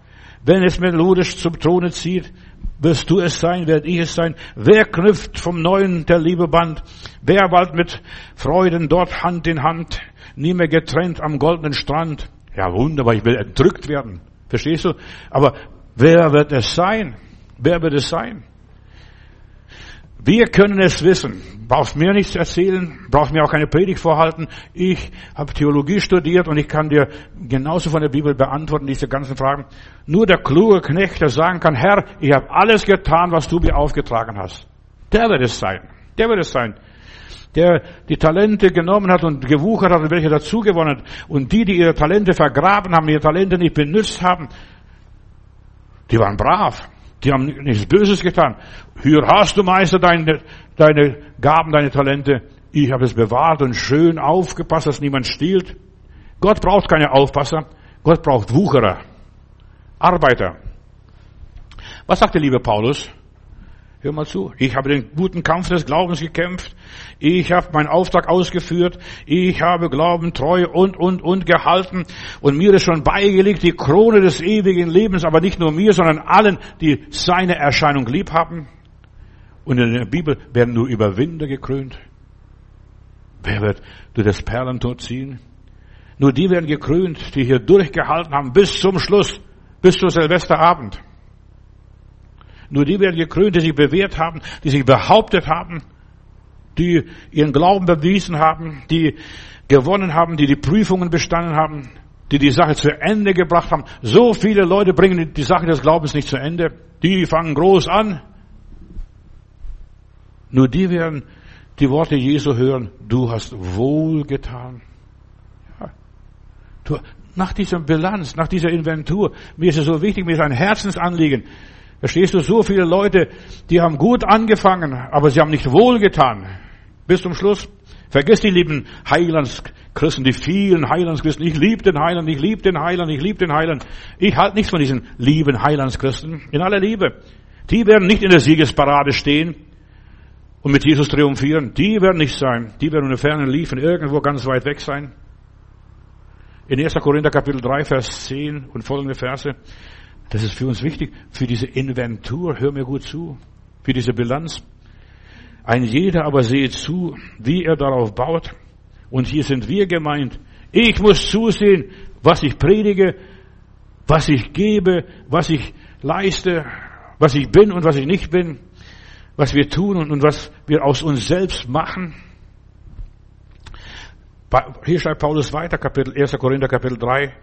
[SPEAKER 1] wenn es melodisch zum Throne zieht? Wirst du es sein? Werd ich es sein? Wer knüpft vom Neuen der Liebe Band? Wer bald mit Freuden dort Hand in Hand, nie mehr getrennt am goldenen Strand? Ja, wunderbar, ich will entrückt werden. Verstehst du? Aber wer wird es sein? Wer wird es sein? Wir können es wissen. brauchst mir nichts erzählen, brauchst mir auch keine Predigt vorhalten. Ich habe Theologie studiert und ich kann dir genauso von der Bibel beantworten, diese ganzen Fragen. Nur der kluge Knecht, der sagen kann, Herr, ich habe alles getan, was du mir aufgetragen hast. Der wird es sein. Der wird es sein. Der die Talente genommen hat und gewuchert hat und welche dazugewonnen hat. Und die, die ihre Talente vergraben haben, ihre Talente nicht benutzt haben, die waren brav. Die haben nichts Böses getan. Hier hast du, Meister, deine, deine Gaben, deine Talente. Ich habe es bewahrt und schön aufgepasst, dass niemand stiehlt. Gott braucht keine Aufpasser. Gott braucht Wucherer. Arbeiter. Was sagt der liebe Paulus? Hör mal zu. Ich habe den guten Kampf des Glaubens gekämpft. Ich habe meinen Auftrag ausgeführt. Ich habe Glauben treu und, und, und gehalten. Und mir ist schon beigelegt die Krone des ewigen Lebens, aber nicht nur mir, sondern allen, die seine Erscheinung lieb haben. Und in der Bibel werden nur Überwinder gekrönt. Wer wird durch das Perlentor ziehen? Nur die werden gekrönt, die hier durchgehalten haben bis zum Schluss, bis zu Silvesterabend. Nur die werden gekrönt, die sich bewährt haben, die sich behauptet haben, die ihren Glauben bewiesen haben, die gewonnen haben, die die Prüfungen bestanden haben, die die Sache zu Ende gebracht haben. So viele Leute bringen die Sache des Glaubens nicht zu Ende. Die fangen groß an. Nur die werden die Worte Jesu hören. Du hast wohl getan. Ja. Nach dieser Bilanz, nach dieser Inventur, mir ist es so wichtig, mir ist ein Herzensanliegen, Verstehst du, so viele Leute, die haben gut angefangen, aber sie haben nicht wohlgetan. Bis zum Schluss. Vergiss die lieben Heilandschristen, die vielen Heilandschristen. Ich liebe den Heiland, ich liebe den Heiland, ich liebe den Heiland. Ich halte nichts von diesen lieben Heilandschristen. In aller Liebe. Die werden nicht in der Siegesparade stehen und mit Jesus triumphieren. Die werden nicht sein. Die werden in der Ferne liefen, irgendwo ganz weit weg sein. In 1. Korinther Kapitel 3, Vers 10 und folgende Verse. Das ist für uns wichtig, für diese Inventur, hör mir gut zu, für diese Bilanz. Ein jeder aber sehe zu, wie er darauf baut. Und hier sind wir gemeint. Ich muss zusehen, was ich predige, was ich gebe, was ich leiste, was ich bin und was ich nicht bin, was wir tun und, was wir aus uns selbst machen. Hier schreibt Paulus weiter, Kapitel 1. Korinther, Kapitel 3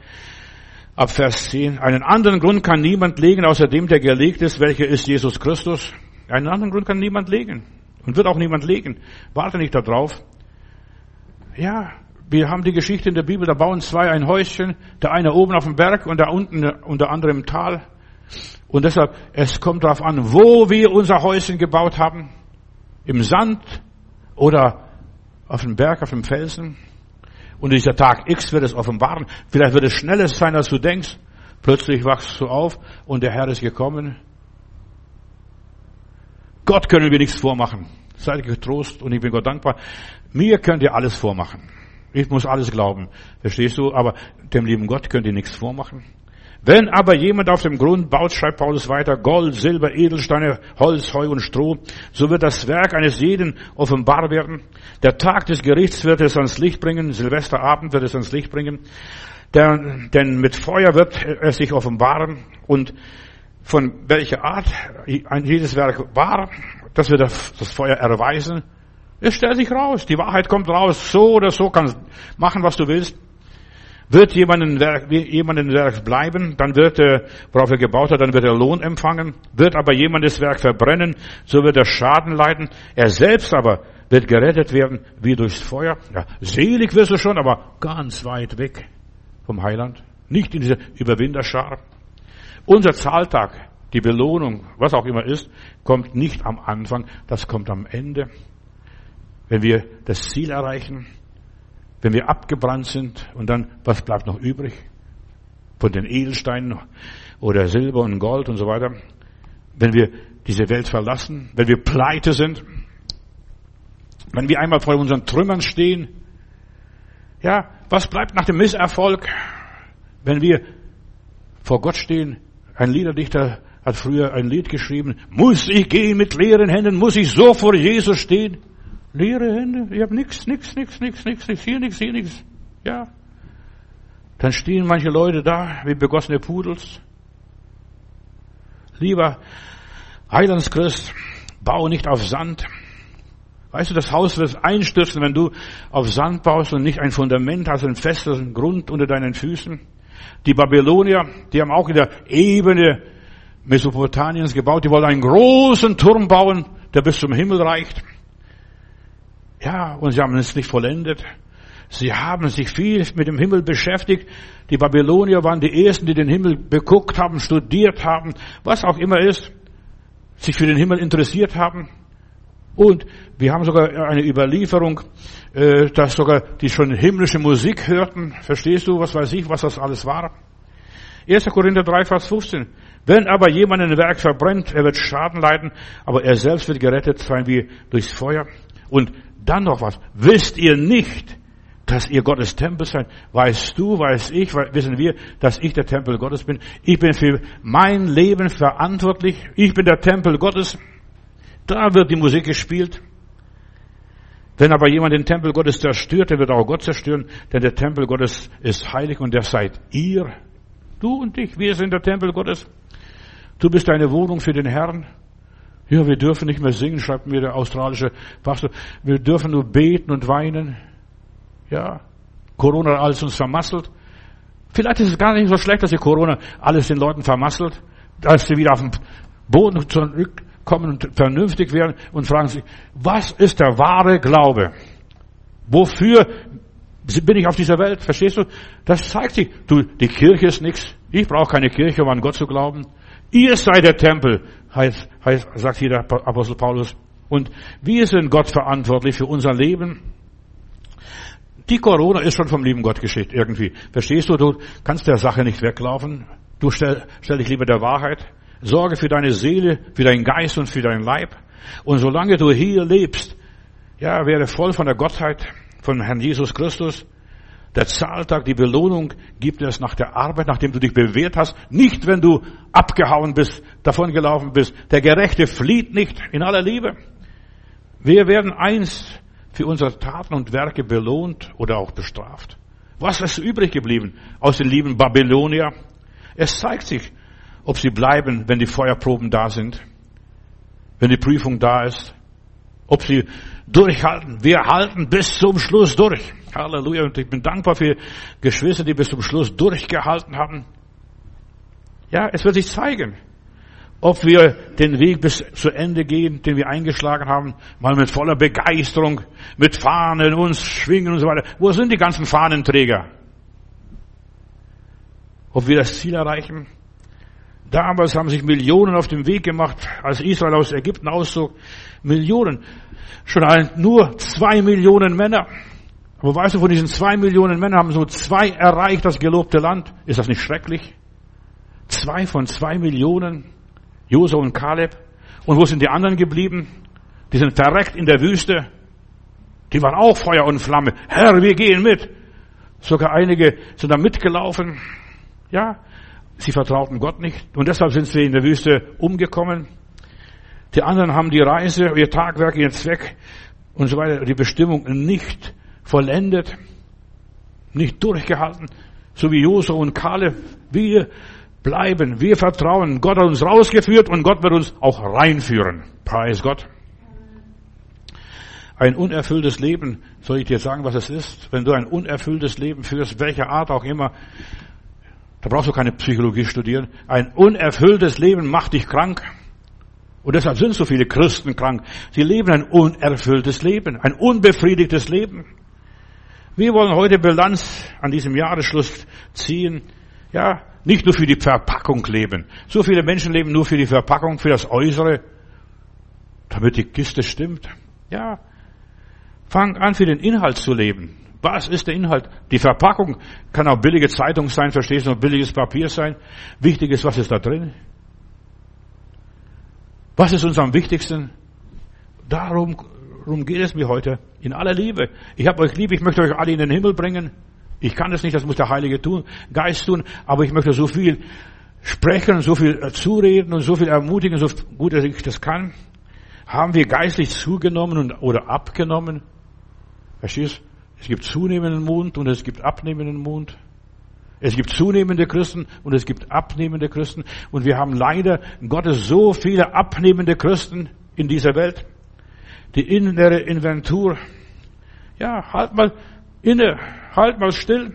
[SPEAKER 1] ab Vers 10. Einen anderen Grund kann niemand legen, außer dem, der gelegt ist, welcher ist Jesus Christus. Einen anderen Grund kann niemand legen. Und wird auch niemand legen. Warte nicht darauf. Ja, wir haben die Geschichte in der Bibel, da bauen zwei ein Häuschen, der eine oben auf dem Berg und der unten und der andere im Tal. Und deshalb, es kommt darauf an, wo wir unser Häuschen gebaut haben. Im Sand oder auf dem Berg, auf dem Felsen. Und dieser Tag X wird es offenbaren. Vielleicht wird es schneller sein, als du denkst. Plötzlich wachst du auf und der Herr ist gekommen. Gott können wir nichts vormachen. Seid getrost und ich bin Gott dankbar. Mir könnt ihr alles vormachen. Ich muss alles glauben. Verstehst du? Aber dem lieben Gott könnt ihr nichts vormachen. Wenn aber jemand auf dem Grund baut, schreibt Paulus weiter, Gold, Silber, Edelsteine, Holz, Heu und Stroh, so wird das Werk eines jeden offenbar werden. Der Tag des Gerichts wird es ans Licht bringen, Silvesterabend wird es ans Licht bringen, denn, denn mit Feuer wird es sich offenbaren und von welcher Art jedes Werk war, das wird das Feuer erweisen. Es stellt sich raus, die Wahrheit kommt raus, so oder so kannst machen, was du willst. Wird jemand in Werk, jemand in Werk bleiben, dann wird er, worauf er gebaut hat, dann wird er Lohn empfangen. Wird aber jemand das Werk verbrennen, so wird er Schaden leiden. Er selbst aber wird gerettet werden wie durchs Feuer. Ja, selig wirst du schon, aber ganz weit weg vom Heiland. Nicht in dieser Überwinderschar. Unser Zahltag, die Belohnung, was auch immer ist, kommt nicht am Anfang, das kommt am Ende. Wenn wir das Ziel erreichen, wenn wir abgebrannt sind und dann, was bleibt noch übrig? Von den Edelsteinen oder Silber und Gold und so weiter. Wenn wir diese Welt verlassen, wenn wir pleite sind, wenn wir einmal vor unseren Trümmern stehen, ja, was bleibt nach dem Misserfolg, wenn wir vor Gott stehen? Ein Liederdichter hat früher ein Lied geschrieben, muss ich gehen mit leeren Händen, muss ich so vor Jesus stehen? Leere Hände, ich habe nichts, nichts, nichts, nichts, nichts, nichts, hier nichts, hier nichts. Ja. Dann stehen manche Leute da wie begossene Pudels. Lieber Heilandschrist, bau nicht auf Sand. Weißt du, das Haus wird einstürzen, wenn du auf Sand baust und nicht ein Fundament hast, einen festen Grund unter deinen Füßen. Die Babylonier, die haben auch in der Ebene Mesopotamiens gebaut, die wollen einen großen Turm bauen, der bis zum Himmel reicht. Ja, und sie haben es nicht vollendet. Sie haben sich viel mit dem Himmel beschäftigt. Die Babylonier waren die ersten, die den Himmel beguckt haben, studiert haben, was auch immer ist, sich für den Himmel interessiert haben. Und wir haben sogar eine Überlieferung, äh, dass sogar die schon himmlische Musik hörten. Verstehst du, was weiß ich, was das alles war? 1. Korinther 3, Vers 15. Wenn aber jemand ein Werk verbrennt, er wird Schaden leiden, aber er selbst wird gerettet sein wie durchs Feuer. Und dann noch was. Wisst ihr nicht, dass ihr Gottes Tempel seid? Weißt du, weiß ich, wissen wir, dass ich der Tempel Gottes bin? Ich bin für mein Leben verantwortlich. Ich bin der Tempel Gottes. Da wird die Musik gespielt. Wenn aber jemand den Tempel Gottes zerstört, der wird auch Gott zerstören, denn der Tempel Gottes ist heilig und der seid ihr. Du und ich, wir sind der Tempel Gottes. Du bist eine Wohnung für den Herrn. Ja, wir dürfen nicht mehr singen, schreibt mir der australische Pastor. Wir dürfen nur beten und weinen. Ja, Corona hat alles uns vermasselt. Vielleicht ist es gar nicht so schlecht, dass die Corona alles den Leuten vermasselt, dass sie wieder auf den Boden zurück kommen und vernünftig werden und fragen sich, was ist der wahre Glaube? Wofür bin ich auf dieser Welt? Verstehst du? Das zeigt sich. Du, die Kirche ist nichts. Ich brauche keine Kirche, um an Gott zu glauben. Ihr seid der Tempel, heißt, heißt, sagt hier der Apostel Paulus. Und wir sind Gott verantwortlich für unser Leben. Die Corona ist schon vom lieben Gott geschickt, irgendwie. Verstehst du? Du kannst der Sache nicht weglaufen. Du stell, stell dich lieber der Wahrheit. Sorge für deine Seele, für deinen Geist und für deinen Leib. Und solange du hier lebst, ja, werde voll von der Gottheit, von Herrn Jesus Christus. Der Zahltag, die Belohnung gibt es nach der Arbeit, nachdem du dich bewährt hast. Nicht, wenn du abgehauen bist, davongelaufen bist. Der Gerechte flieht nicht in aller Liebe. Wir werden einst für unsere Taten und Werke belohnt oder auch bestraft. Was ist übrig geblieben aus den lieben Babylonier? Es zeigt sich, ob sie bleiben, wenn die Feuerproben da sind, wenn die Prüfung da ist, ob sie durchhalten. Wir halten bis zum Schluss durch. Halleluja. Und ich bin dankbar für Geschwister, die bis zum Schluss durchgehalten haben. Ja, es wird sich zeigen, ob wir den Weg bis zu Ende gehen, den wir eingeschlagen haben, mal mit voller Begeisterung, mit Fahnen uns schwingen und so weiter. Wo sind die ganzen Fahnenträger? Ob wir das Ziel erreichen? Damals haben sich Millionen auf den Weg gemacht, als Israel aus Ägypten auszog. Millionen. Schon nur zwei Millionen Männer. Aber weißt du, von diesen zwei Millionen Männern haben so zwei erreicht das gelobte Land. Ist das nicht schrecklich? Zwei von zwei Millionen. Josua und Kaleb. Und wo sind die anderen geblieben? Die sind verreckt in der Wüste. Die waren auch Feuer und Flamme. Herr, wir gehen mit. Sogar einige sind da mitgelaufen. Ja, Sie vertrauten Gott nicht und deshalb sind sie in der Wüste umgekommen. Die anderen haben die Reise, ihr Tagwerk, ihren Zweck und so weiter, die Bestimmung nicht vollendet, nicht durchgehalten, so wie Josua und Kaleb. Wir bleiben, wir vertrauen. Gott hat uns rausgeführt und Gott wird uns auch reinführen. Preis Gott. Ein unerfülltes Leben, soll ich dir sagen, was es ist? Wenn du ein unerfülltes Leben führst, welcher Art auch immer, da brauchst du keine Psychologie studieren. Ein unerfülltes Leben macht dich krank. Und deshalb sind so viele Christen krank. Sie leben ein unerfülltes Leben, ein unbefriedigtes Leben. Wir wollen heute Bilanz an diesem Jahresschluss ziehen. Ja, nicht nur für die Verpackung leben. So viele Menschen leben nur für die Verpackung, für das Äußere, damit die Kiste stimmt. Ja, fang an, für den Inhalt zu leben. Was ist der Inhalt? Die Verpackung kann auch billige Zeitung sein, verstehst du, und billiges Papier sein. Wichtig ist, was ist da drin? Was ist uns am wichtigsten? Darum, darum geht es mir heute. In aller Liebe. Ich habe euch lieb, ich möchte euch alle in den Himmel bringen. Ich kann es nicht, das muss der Heilige tun, Geist tun, aber ich möchte so viel sprechen, so viel zureden und so viel ermutigen, so gut, dass ich das kann. Haben wir geistlich zugenommen oder abgenommen? Verstehst? Es gibt zunehmenden Mund und es gibt abnehmenden Mund. Es gibt zunehmende Christen und es gibt abnehmende Christen. Und wir haben leider Gottes so viele abnehmende Christen in dieser Welt. Die innere Inventur. Ja, halt mal inne, halt mal still.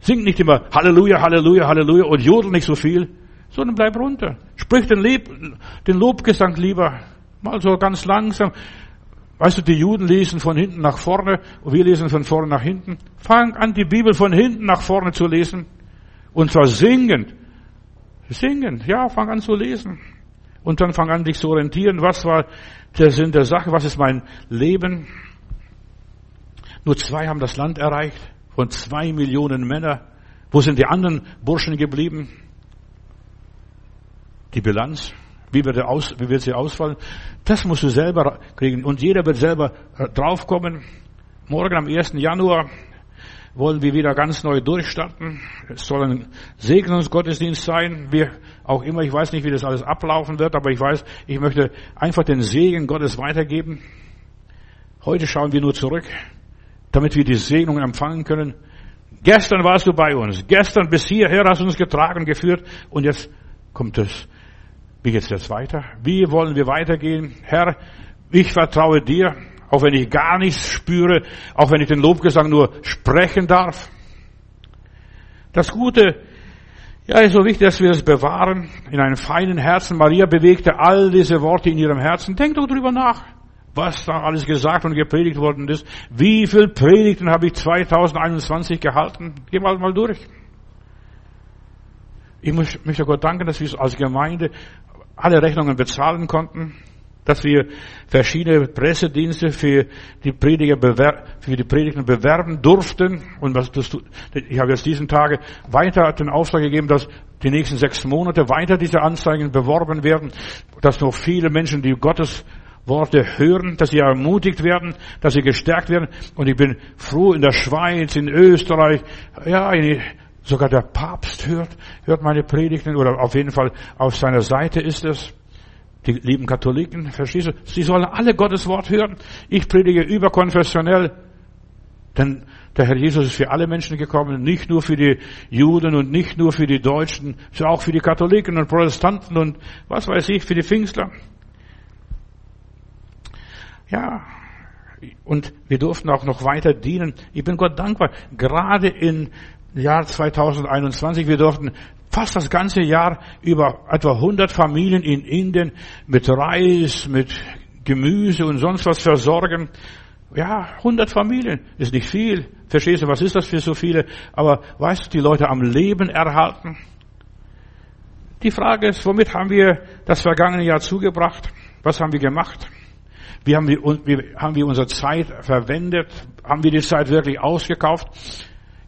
[SPEAKER 1] Sing nicht immer Halleluja, Halleluja, Halleluja und jodel nicht so viel, sondern bleib runter. Sprich den, Lieb, den Lobgesang lieber mal so ganz langsam. Weißt du, die Juden lesen von hinten nach vorne und wir lesen von vorne nach hinten. Fang an, die Bibel von hinten nach vorne zu lesen. Und zwar singend. Singen, ja, fang an zu lesen. Und dann fang an, dich zu orientieren. Was war der Sinn der Sache? Was ist mein Leben? Nur zwei haben das Land erreicht. Von zwei Millionen Männern. Wo sind die anderen Burschen geblieben? Die Bilanz. Wie wird, aus, wie wird sie ausfallen? Das musst du selber kriegen. Und jeder wird selber draufkommen. Morgen am 1. Januar wollen wir wieder ganz neu durchstarten. Es soll ein Segnungsgottesdienst sein, wie auch immer. Ich weiß nicht, wie das alles ablaufen wird, aber ich weiß, ich möchte einfach den Segen Gottes weitergeben. Heute schauen wir nur zurück, damit wir die Segnung empfangen können. Gestern warst du bei uns. Gestern bis hierher hast du uns getragen, geführt. Und jetzt kommt es. Wie geht's jetzt weiter? Wie wollen wir weitergehen? Herr, ich vertraue dir auch wenn ich gar nichts spüre, auch wenn ich den Lobgesang nur sprechen darf. Das Gute, ja, ist so wichtig, dass wir es bewahren in einem feinen Herzen. Maria bewegte all diese Worte in ihrem Herzen. Denk doch drüber nach, was da alles gesagt und gepredigt worden ist. Wie viel Predigten habe ich 2021 gehalten? Geh mal mal durch. Ich möchte Gott danken, dass wir als Gemeinde alle Rechnungen bezahlen konnten dass wir verschiedene Pressedienste für die Prediger für die Predigten bewerben durften. Und was das, ich habe jetzt diesen Tage weiter den Auftrag gegeben, dass die nächsten sechs Monate weiter diese Anzeigen beworben werden, dass noch viele Menschen, die Gottes Worte hören, dass sie ermutigt werden, dass sie gestärkt werden. Und ich bin froh in der Schweiz, in Österreich, ja, in, sogar der Papst hört, hört meine Predigten oder auf jeden Fall auf seiner Seite ist es. Die lieben Katholiken, verstehst du? Sie sollen alle Gottes Wort hören. Ich predige überkonfessionell. Denn der Herr Jesus ist für alle Menschen gekommen, nicht nur für die Juden und nicht nur für die Deutschen, sondern auch für die Katholiken und Protestanten und was weiß ich, für die Pfingstler. Ja, und wir durften auch noch weiter dienen. Ich bin Gott dankbar. Gerade im Jahr 2021, wir durften fast das ganze Jahr über etwa 100 Familien in Indien mit Reis, mit Gemüse und sonst was versorgen. Ja, 100 Familien ist nicht viel. Verstehst du, was ist das für so viele? Aber weißt du, die Leute am Leben erhalten? Die Frage ist, womit haben wir das vergangene Jahr zugebracht? Was haben wir gemacht? Wie haben wir, wie haben wir unsere Zeit verwendet? Haben wir die Zeit wirklich ausgekauft?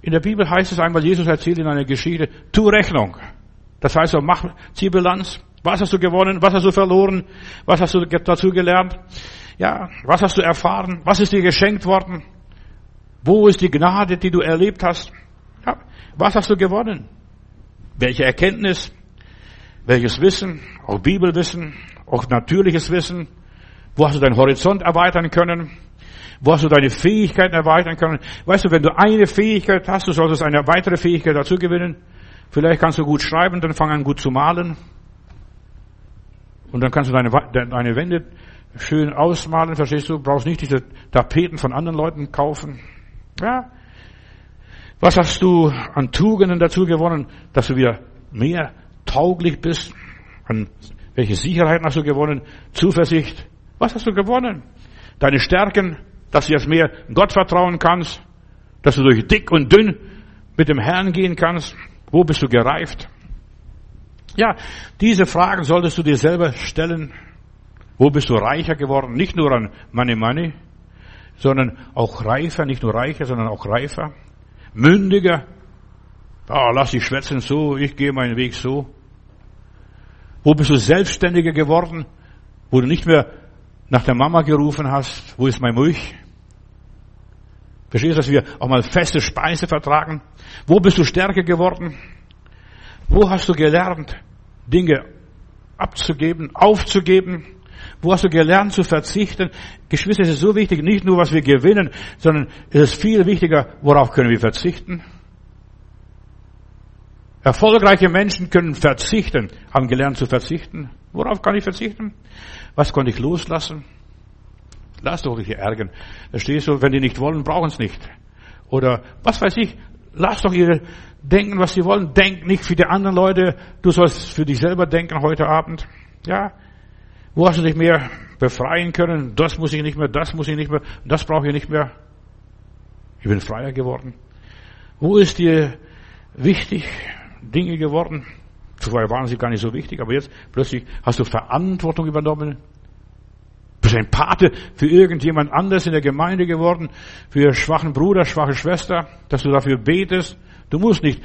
[SPEAKER 1] In der Bibel heißt es einmal, Jesus erzählt in einer Geschichte, tu Rechnung. Das heißt, mach, zieh Bilanz. Was hast du gewonnen? Was hast du verloren? Was hast du dazu gelernt? Ja, was hast du erfahren? Was ist dir geschenkt worden? Wo ist die Gnade, die du erlebt hast? Ja, was hast du gewonnen? Welche Erkenntnis? Welches Wissen? Auch Bibelwissen? Auch natürliches Wissen? Wo hast du deinen Horizont erweitern können? Wo hast du deine Fähigkeiten erweitern können? Weißt du, wenn du eine Fähigkeit hast, du solltest eine weitere Fähigkeit dazu gewinnen. Vielleicht kannst du gut schreiben, dann fang an gut zu malen. Und dann kannst du deine, deine Wände schön ausmalen, verstehst du? Brauchst nicht diese Tapeten von anderen Leuten kaufen. Ja. Was hast du an Tugenden dazu gewonnen, dass du wieder mehr tauglich bist? An welche Sicherheiten hast du gewonnen? Zuversicht? Was hast du gewonnen? Deine Stärken? Dass du jetzt mehr Gott vertrauen kannst, dass du durch dick und dünn mit dem Herrn gehen kannst. Wo bist du gereift? Ja, diese Fragen solltest du dir selber stellen. Wo bist du reicher geworden? Nicht nur an Money Money, sondern auch reifer, nicht nur reicher, sondern auch reifer. Mündiger. Ah, oh, lass dich schwätzen so, ich gehe meinen Weg so. Wo bist du selbstständiger geworden? Wo du nicht mehr nach der Mama gerufen hast, wo ist mein Milch? Verstehst du, dass wir auch mal feste Speise vertragen? Wo bist du stärker geworden? Wo hast du gelernt, Dinge abzugeben, aufzugeben? Wo hast du gelernt zu verzichten? Geschwister, es ist so wichtig, nicht nur, was wir gewinnen, sondern es ist viel wichtiger, worauf können wir verzichten? Erfolgreiche Menschen können verzichten, haben gelernt zu verzichten. Worauf kann ich verzichten? Was konnte ich loslassen? Lass doch dich ärgern. Da stehst du, wenn die nicht wollen, brauchen es nicht. Oder was weiß ich, lass doch ihre denken, was sie wollen. Denk nicht für die anderen Leute. Du sollst für dich selber denken heute Abend. Ja. Wo hast du dich mehr befreien können? Das muss ich nicht mehr, das muss ich nicht mehr, das brauche ich nicht mehr. Ich bin freier geworden. Wo ist dir wichtig Dinge geworden? Vorher waren sie gar nicht so wichtig, aber jetzt plötzlich hast du Verantwortung übernommen. Bist ein Pate für irgendjemand anders in der Gemeinde geworden, für schwachen Bruder, schwache Schwester, dass du dafür betest. Du musst nicht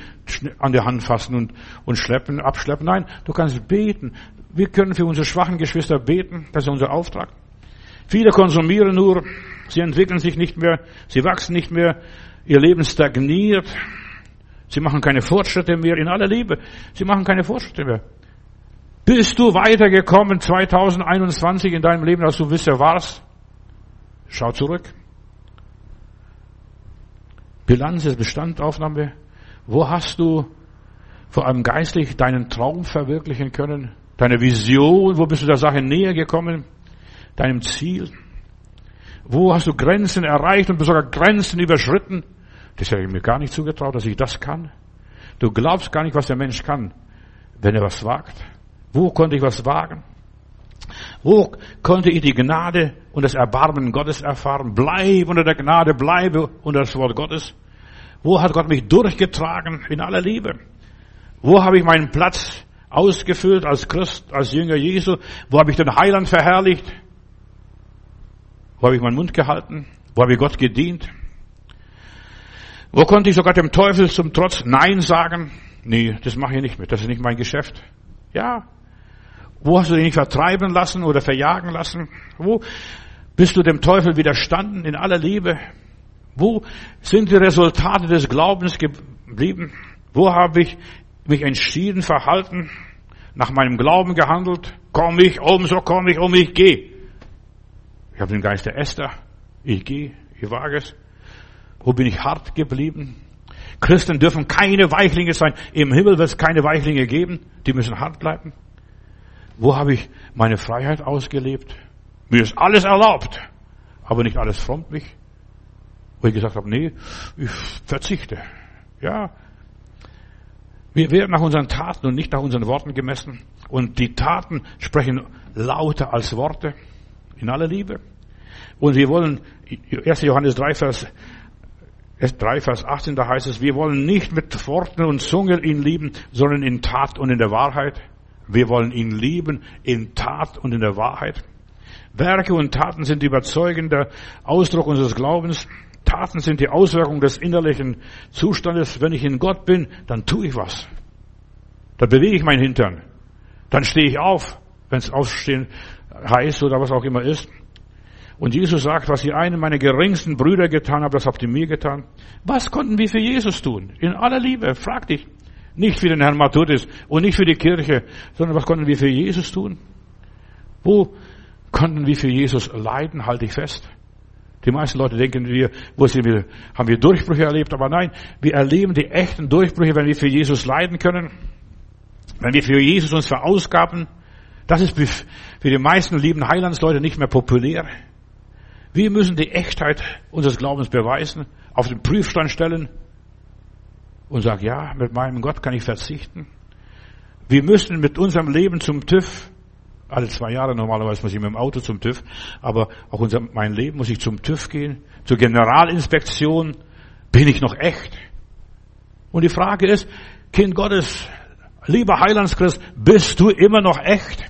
[SPEAKER 1] an der Hand fassen und, und schleppen, abschleppen. Nein, du kannst beten. Wir können für unsere schwachen Geschwister beten. Das ist unser Auftrag. Viele konsumieren nur. Sie entwickeln sich nicht mehr. Sie wachsen nicht mehr. Ihr Leben stagniert. Sie machen keine Fortschritte mehr in aller Liebe. Sie machen keine Fortschritte mehr. Bist du weitergekommen 2021 in deinem Leben, als du bisher warst? Schau zurück. Bilanz ist Bestandaufnahme. Wo hast du vor allem geistlich deinen Traum verwirklichen können? Deine Vision? Wo bist du der Sache näher gekommen? Deinem Ziel? Wo hast du Grenzen erreicht und sogar Grenzen überschritten? Das hätte ich mir gar nicht zugetraut, dass ich das kann. Du glaubst gar nicht, was der Mensch kann, wenn er was wagt. Wo konnte ich was wagen? Wo konnte ich die Gnade und das Erbarmen Gottes erfahren? Bleib unter der Gnade, bleibe unter das Wort Gottes. Wo hat Gott mich durchgetragen in aller Liebe? Wo habe ich meinen Platz ausgefüllt als Christ, als Jünger Jesu? Wo habe ich den Heiland verherrlicht? Wo habe ich meinen Mund gehalten? Wo habe ich Gott gedient? Wo konnte ich sogar dem Teufel zum Trotz Nein sagen? Nee, das mache ich nicht mehr. Das ist nicht mein Geschäft. Ja. Wo hast du dich vertreiben lassen oder verjagen lassen? Wo bist du dem Teufel widerstanden in aller Liebe? Wo sind die Resultate des Glaubens geblieben? Wo habe ich mich entschieden verhalten, nach meinem Glauben gehandelt? Komm ich um, so komm ich um, ich gehe. Ich habe den Geist der Esther. Ich gehe, ich wage es. Wo bin ich hart geblieben? Christen dürfen keine Weichlinge sein. Im Himmel wird es keine Weichlinge geben. Die müssen hart bleiben. Wo habe ich meine Freiheit ausgelebt? Mir ist alles erlaubt, aber nicht alles frommt mich. Wo ich gesagt habe, nee, ich verzichte. Ja. Wir werden nach unseren Taten und nicht nach unseren Worten gemessen. Und die Taten sprechen lauter als Worte. In aller Liebe. Und wir wollen, 1. Johannes 3, Vers 3, Vers 18, da heißt es, wir wollen nicht mit Worten und Zungen ihn lieben, sondern in Tat und in der Wahrheit. Wir wollen ihn lieben in Tat und in der Wahrheit. Werke und Taten sind überzeugender Ausdruck unseres Glaubens. Taten sind die Auswirkung des innerlichen Zustandes. Wenn ich in Gott bin, dann tue ich was. Dann bewege ich meinen Hintern. Dann stehe ich auf, wenn es aufstehen heißt oder was auch immer ist. Und Jesus sagt, was ihr einen meiner geringsten Brüder getan habt, das habt ihr mir getan. Was konnten wir für Jesus tun? In aller Liebe, frag dich. Nicht für den Herrn Matthäus und nicht für die Kirche, sondern was konnten wir für Jesus tun? Wo konnten wir für Jesus leiden? Halte ich fest. Die meisten Leute denken, wir, wo sind wir, haben wir Durchbrüche erlebt, aber nein, wir erleben die echten Durchbrüche, wenn wir für Jesus leiden können, wenn wir für Jesus uns verausgaben. Das ist für die meisten lieben Heilandsleute nicht mehr populär. Wir müssen die Echtheit unseres Glaubens beweisen, auf den Prüfstand stellen und sagen, ja, mit meinem Gott kann ich verzichten. Wir müssen mit unserem Leben zum TÜV, alle zwei Jahre normalerweise muss ich mit dem Auto zum TÜV, aber auch unser, mein Leben muss ich zum TÜV gehen, zur Generalinspektion. Bin ich noch echt? Und die Frage ist, Kind Gottes, lieber Heilandschrist, bist du immer noch echt?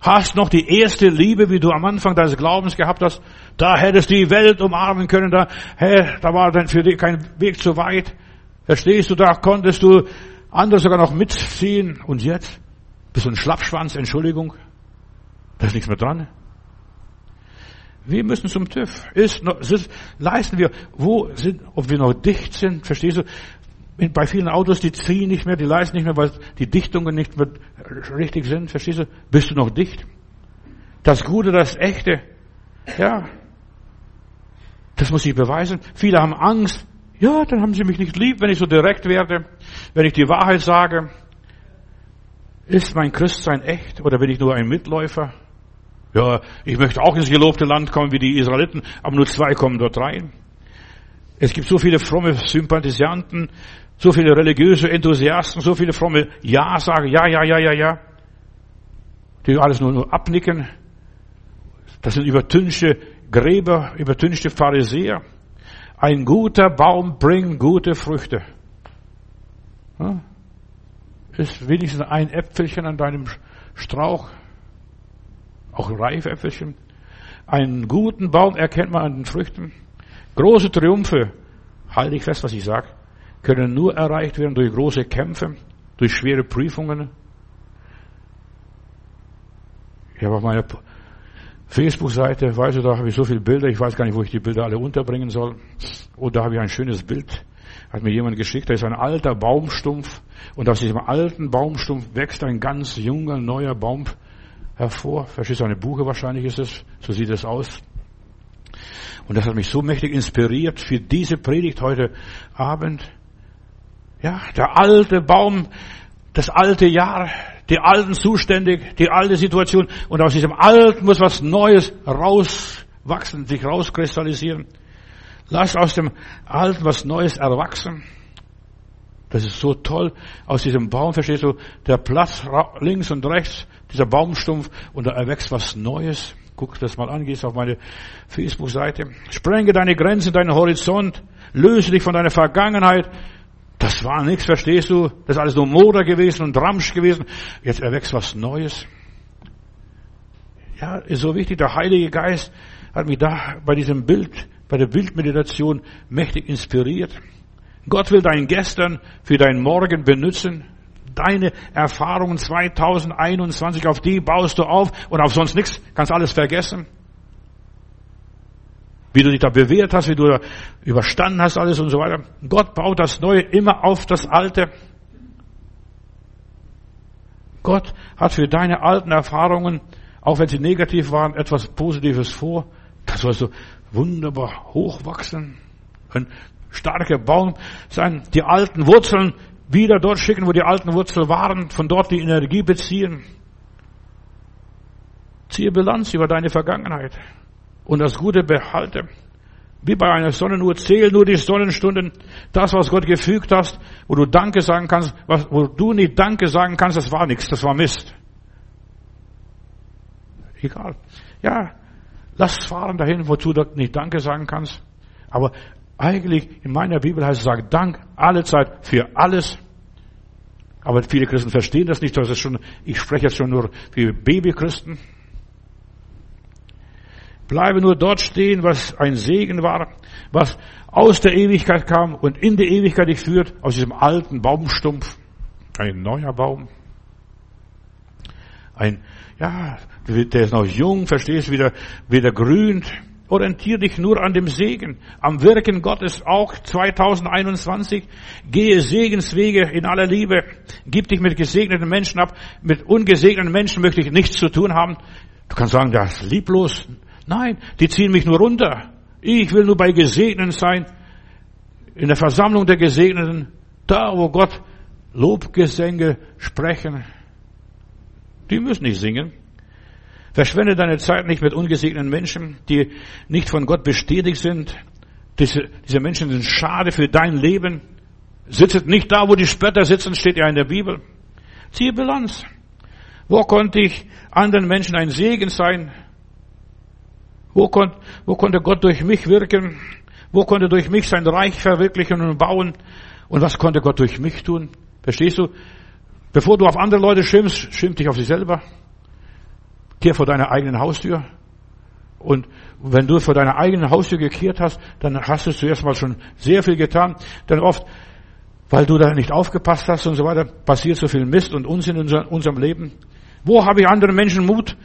[SPEAKER 1] Hast noch die erste Liebe, wie du am Anfang deines Glaubens gehabt hast. Da hättest du die Welt umarmen können. Da, hey, da war dann für dich kein Weg zu weit. Verstehst du, da konntest du andere sogar noch mitziehen. Und jetzt bist du ein Schlappschwanz, Entschuldigung. Da ist nichts mehr dran. Wir müssen zum TÜV. Ist, ist, leisten wir, wo sind, ob wir noch dicht sind, verstehst du? bei vielen Autos, die ziehen nicht mehr, die leisten nicht mehr, weil die Dichtungen nicht mehr richtig sind. Verstehst du? Bist du noch dicht? Das Gute, das Echte. Ja. Das muss ich beweisen. Viele haben Angst. Ja, dann haben sie mich nicht lieb, wenn ich so direkt werde, wenn ich die Wahrheit sage. Ist mein Christsein echt oder bin ich nur ein Mitläufer? Ja, ich möchte auch ins gelobte Land kommen wie die Israeliten, aber nur zwei kommen dort rein. Es gibt so viele fromme Sympathisanten, so viele religiöse Enthusiasten, so viele fromme Ja-Sager, ja, ja, ja, ja, ja, die alles nur, nur abnicken. Das sind übertünchte Gräber, übertünchte Pharisäer. Ein guter Baum bringt gute Früchte. Ist wenigstens ein Äpfelchen an deinem Strauch, auch Reifäpfelchen. Einen guten Baum erkennt man an den Früchten. Große Triumphe, halte ich fest, was ich sage, können nur erreicht werden durch große Kämpfe, durch schwere Prüfungen. Ich habe auf meiner Facebook-Seite, weißt du, da habe ich so viele Bilder, ich weiß gar nicht, wo ich die Bilder alle unterbringen soll. Und da habe ich ein schönes Bild, hat mir jemand geschickt, da ist ein alter Baumstumpf und aus diesem alten Baumstumpf wächst ein ganz junger, neuer Baum hervor. Verstehst du, eine Buche wahrscheinlich ist es, so sieht es aus. Und das hat mich so mächtig inspiriert für diese Predigt heute Abend. Ja, der alte Baum, das alte Jahr, die alten Zustände, die alte Situation. Und aus diesem Alten muss was Neues rauswachsen, sich rauskristallisieren. Lass aus dem Alten was Neues erwachsen. Das ist so toll. Aus diesem Baum, verstehst du, der Platz links und rechts, dieser Baumstumpf, und da erwächst was Neues. Guck das mal an, gehst auf meine Facebook-Seite. Sprenge deine Grenzen, deinen Horizont. Löse dich von deiner Vergangenheit. Das war nichts, verstehst du? Das ist alles nur Moder gewesen und Ramsch gewesen. Jetzt erwächst was Neues. Ja, ist so wichtig. Der Heilige Geist hat mich da bei diesem Bild, bei der Bildmeditation mächtig inspiriert. Gott will dein Gestern für dein Morgen benutzen. Deine Erfahrungen 2021, auf die baust du auf und auf sonst nichts, kannst alles vergessen. Wie du dich da bewährt hast, wie du da überstanden hast, alles und so weiter. Gott baut das Neue immer auf das Alte. Gott hat für deine alten Erfahrungen, auch wenn sie negativ waren, etwas Positives vor. Das sollst du wunderbar hochwachsen. Ein starker Baum sein, die alten Wurzeln wieder dort schicken, wo die alten Wurzeln waren, von dort die Energie beziehen. Ziehe Bilanz über deine Vergangenheit und das Gute behalte. Wie bei einer Sonnenuhr, zähl nur die Sonnenstunden, das, was Gott gefügt hast, wo du Danke sagen kannst, was, wo du nicht Danke sagen kannst, das war nichts, das war Mist. Egal. Ja, lass fahren dahin, wozu du nicht Danke sagen kannst. Aber eigentlich in meiner Bibel heißt es, sag Dank alle Zeit für alles. Aber viele Christen verstehen das nicht. Das ist schon, ich spreche jetzt schon nur für Babychristen. Bleibe nur dort stehen, was ein Segen war, was aus der Ewigkeit kam und in die Ewigkeit dich führt, aus diesem alten Baumstumpf. Ein neuer Baum. Ein, ja, der ist noch jung, verstehst, wieder, wieder grünt. Orientiere dich nur an dem Segen, am Wirken Gottes auch 2021. Gehe Segenswege in aller Liebe. Gib dich mit gesegneten Menschen ab. Mit ungesegneten Menschen möchte ich nichts zu tun haben. Du kannst sagen, das ist lieblos. Nein, die ziehen mich nur runter. Ich will nur bei Gesegneten sein. In der Versammlung der Gesegneten. Da, wo Gott Lobgesänge sprechen. Die müssen nicht singen. Verschwende deine Zeit nicht mit ungesegneten Menschen, die nicht von Gott bestätigt sind. Diese, diese Menschen sind schade für dein Leben. Sitzt nicht da, wo die Spötter sitzen, steht ja in der Bibel. Ziehe Bilanz. Wo konnte ich anderen Menschen ein Segen sein? Wo, kon, wo konnte Gott durch mich wirken? Wo konnte durch mich sein Reich verwirklichen und bauen? Und was konnte Gott durch mich tun? Verstehst du? Bevor du auf andere Leute schimpfst, schimpf dich auf dich selber. Kehr vor deiner eigenen Haustür. Und wenn du vor deiner eigenen Haustür gekehrt hast, dann hast du zuerst mal schon sehr viel getan. Denn oft, weil du da nicht aufgepasst hast und so weiter, passiert so viel Mist und Unsinn in unserem Leben. Wo habe ich anderen Menschen Mut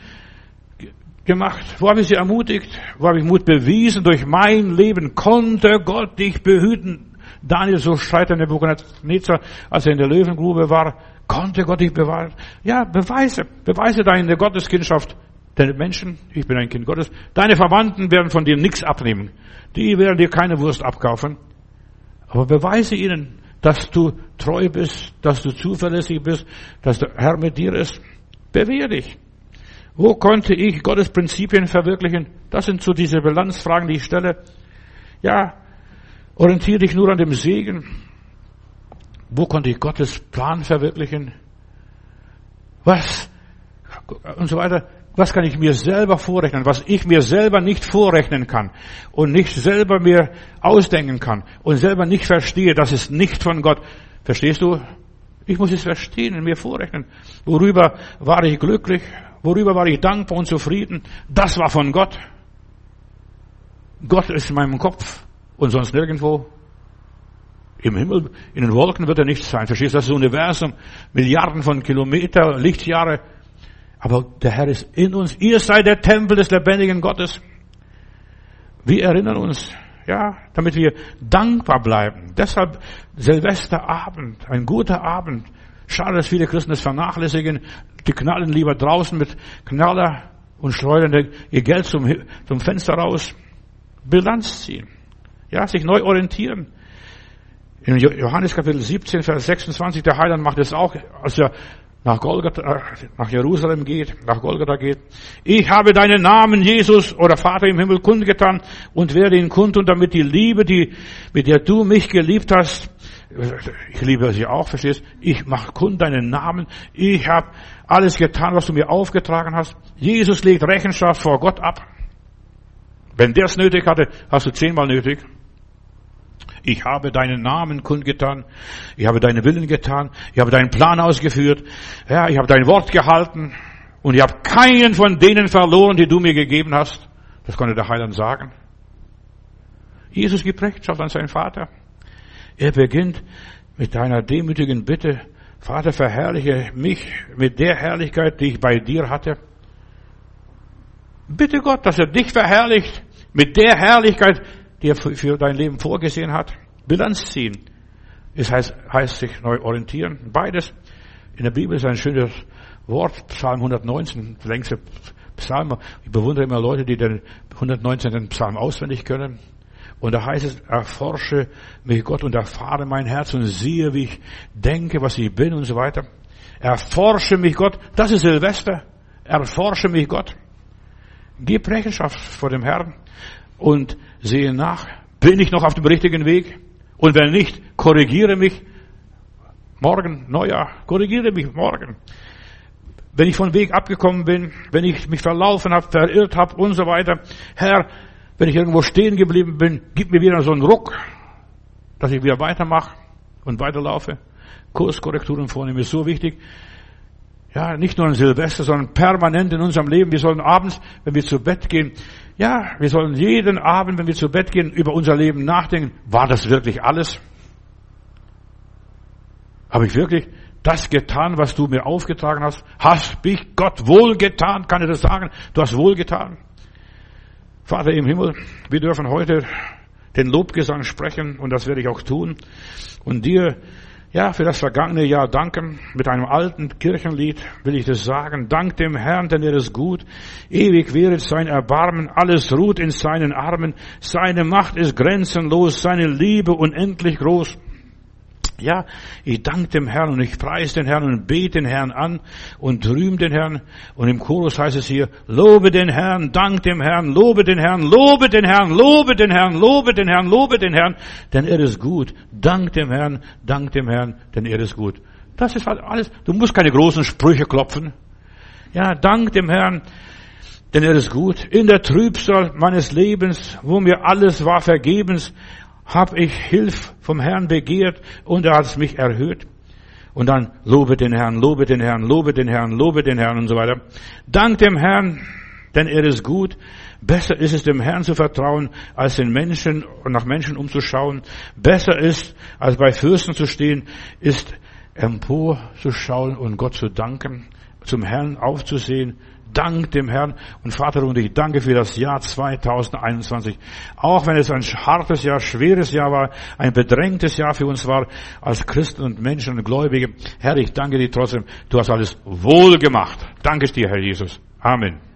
[SPEAKER 1] gemacht? Wo habe ich sie ermutigt? Wo habe ich Mut bewiesen? Durch mein Leben konnte Gott dich behüten. Daniel, so schreit Nebuchadnezzar, als er in der Löwengrube war, konnte Gott dich bewahren. Ja, beweise, beweise deine Gotteskindschaft. Deine Menschen, ich bin ein Kind Gottes, deine Verwandten werden von dir nichts abnehmen. Die werden dir keine Wurst abkaufen. Aber beweise ihnen, dass du treu bist, dass du zuverlässig bist, dass der Herr mit dir ist. Bewähr dich. Wo konnte ich Gottes Prinzipien verwirklichen? Das sind so diese Bilanzfragen, die ich stelle. Ja, orientiere dich nur an dem Segen. Wo konnte ich Gottes Plan verwirklichen? Was? Und so weiter. Was kann ich mir selber vorrechnen, was ich mir selber nicht vorrechnen kann und nicht selber mir ausdenken kann und selber nicht verstehe, das ist nicht von Gott. Verstehst du? Ich muss es verstehen und mir vorrechnen. Worüber war ich glücklich? Worüber war ich dankbar und zufrieden? Das war von Gott. Gott ist in meinem Kopf und sonst nirgendwo. Im Himmel, in den Wolken wird er nicht sein. Verstehst du? Das Universum, Milliarden von Kilometer, Lichtjahre. Aber der Herr ist in uns. Ihr seid der Tempel des lebendigen Gottes. Wir erinnern uns, ja, damit wir dankbar bleiben. Deshalb Silvesterabend, ein guter Abend. Schade, dass viele Christen es vernachlässigen. Die knallen lieber draußen mit Knaller und schleudern ihr Geld zum, zum Fenster raus. Bilanz ziehen. Ja, sich neu orientieren. In Johannes Kapitel 17, Vers 26, der Heiland macht es auch, als er nach Golgatha, äh, nach Jerusalem geht, nach Golgatha geht. Ich habe deinen Namen, Jesus oder Vater im Himmel, kundgetan und werde ihn kundtun, damit die Liebe, die, mit der du mich geliebt hast, ich liebe sie auch, verstehst? Ich mache kund deinen Namen. Ich habe alles getan, was du mir aufgetragen hast. Jesus legt Rechenschaft vor Gott ab. Wenn der es nötig hatte, hast du zehnmal nötig. Ich habe deinen Namen kundgetan. Ich habe deinen Willen getan. Ich habe deinen Plan ausgeführt. Ja, ich habe dein Wort gehalten. Und ich habe keinen von denen verloren, die du mir gegeben hast. Das konnte der Heiland sagen. Jesus gibt Rechenschaft an seinen Vater. Er beginnt mit einer demütigen Bitte. Vater, verherrliche mich mit der Herrlichkeit, die ich bei dir hatte. Bitte Gott, dass er dich verherrlicht mit der Herrlichkeit, die er für dein Leben vorgesehen hat. Bilanz ziehen. Es heißt, heißt sich neu orientieren. Beides. In der Bibel ist ein schönes Wort, Psalm 119, der längste Psalm. Ich bewundere immer Leute, die den 119. Psalm auswendig können. Und da heißt es, erforsche mich Gott und erfahre mein Herz und siehe, wie ich denke, was ich bin und so weiter. Erforsche mich Gott. Das ist Silvester. Erforsche mich Gott. Gib Rechenschaft vor dem Herrn und sehe nach, bin ich noch auf dem richtigen Weg? Und wenn nicht, korrigiere mich morgen, Neujahr, korrigiere mich morgen. Wenn ich von Weg abgekommen bin, wenn ich mich verlaufen habe, verirrt habe und so weiter, Herr, wenn ich irgendwo stehen geblieben bin, gib mir wieder so einen Ruck, dass ich wieder weitermache und weiterlaufe. Kurskorrekturen vornehmen ist so wichtig. Ja, nicht nur an Silvester, sondern permanent in unserem Leben. Wir sollen abends, wenn wir zu Bett gehen, ja, wir sollen jeden Abend, wenn wir zu Bett gehen, über unser Leben nachdenken. War das wirklich alles? Habe ich wirklich das getan, was du mir aufgetragen hast? Hast mich Gott wohlgetan? Kann ich das sagen? Du hast wohlgetan. Vater im Himmel, wir dürfen heute den Lobgesang sprechen und das werde ich auch tun und dir ja, für das vergangene Jahr danken. Mit einem alten Kirchenlied will ich das sagen. Dank dem Herrn, denn er ist gut. Ewig währet sein Erbarmen. Alles ruht in seinen Armen. Seine Macht ist grenzenlos. Seine Liebe unendlich groß. Ja, ich danke dem Herrn und ich preise den Herrn und bete den Herrn an und rühme den Herrn. Und im Chorus heißt es hier, lobe den Herrn, dank dem Herrn, lobe den Herrn, lobe den Herrn, lobe den Herrn, lobe den Herrn, lobe den Herrn, denn er ist gut. Dank dem Herrn, dank dem Herrn, denn er ist gut. Das ist halt alles. Du musst keine großen Sprüche klopfen. Ja, dank dem Herrn, denn er ist gut. In der Trübsal meines Lebens, wo mir alles war vergebens, hab ich Hilf vom Herrn begehrt und er hat mich erhöht. Und dann lobe den Herrn, lobe den Herrn, lobe den Herrn, lobe den Herrn und so weiter. Dank dem Herrn, denn er ist gut. Besser ist es dem Herrn zu vertrauen, als den Menschen und nach Menschen umzuschauen. Besser ist, als bei Fürsten zu stehen, ist emporzuschauen und Gott zu danken, zum Herrn aufzusehen, Dank dem Herrn und Vater und ich danke für das Jahr 2021. Auch wenn es ein hartes Jahr, schweres Jahr war, ein bedrängtes Jahr für uns war, als Christen und Menschen und Gläubige. Herr, ich danke dir trotzdem. Du hast alles wohl gemacht. Danke dir, Herr Jesus. Amen.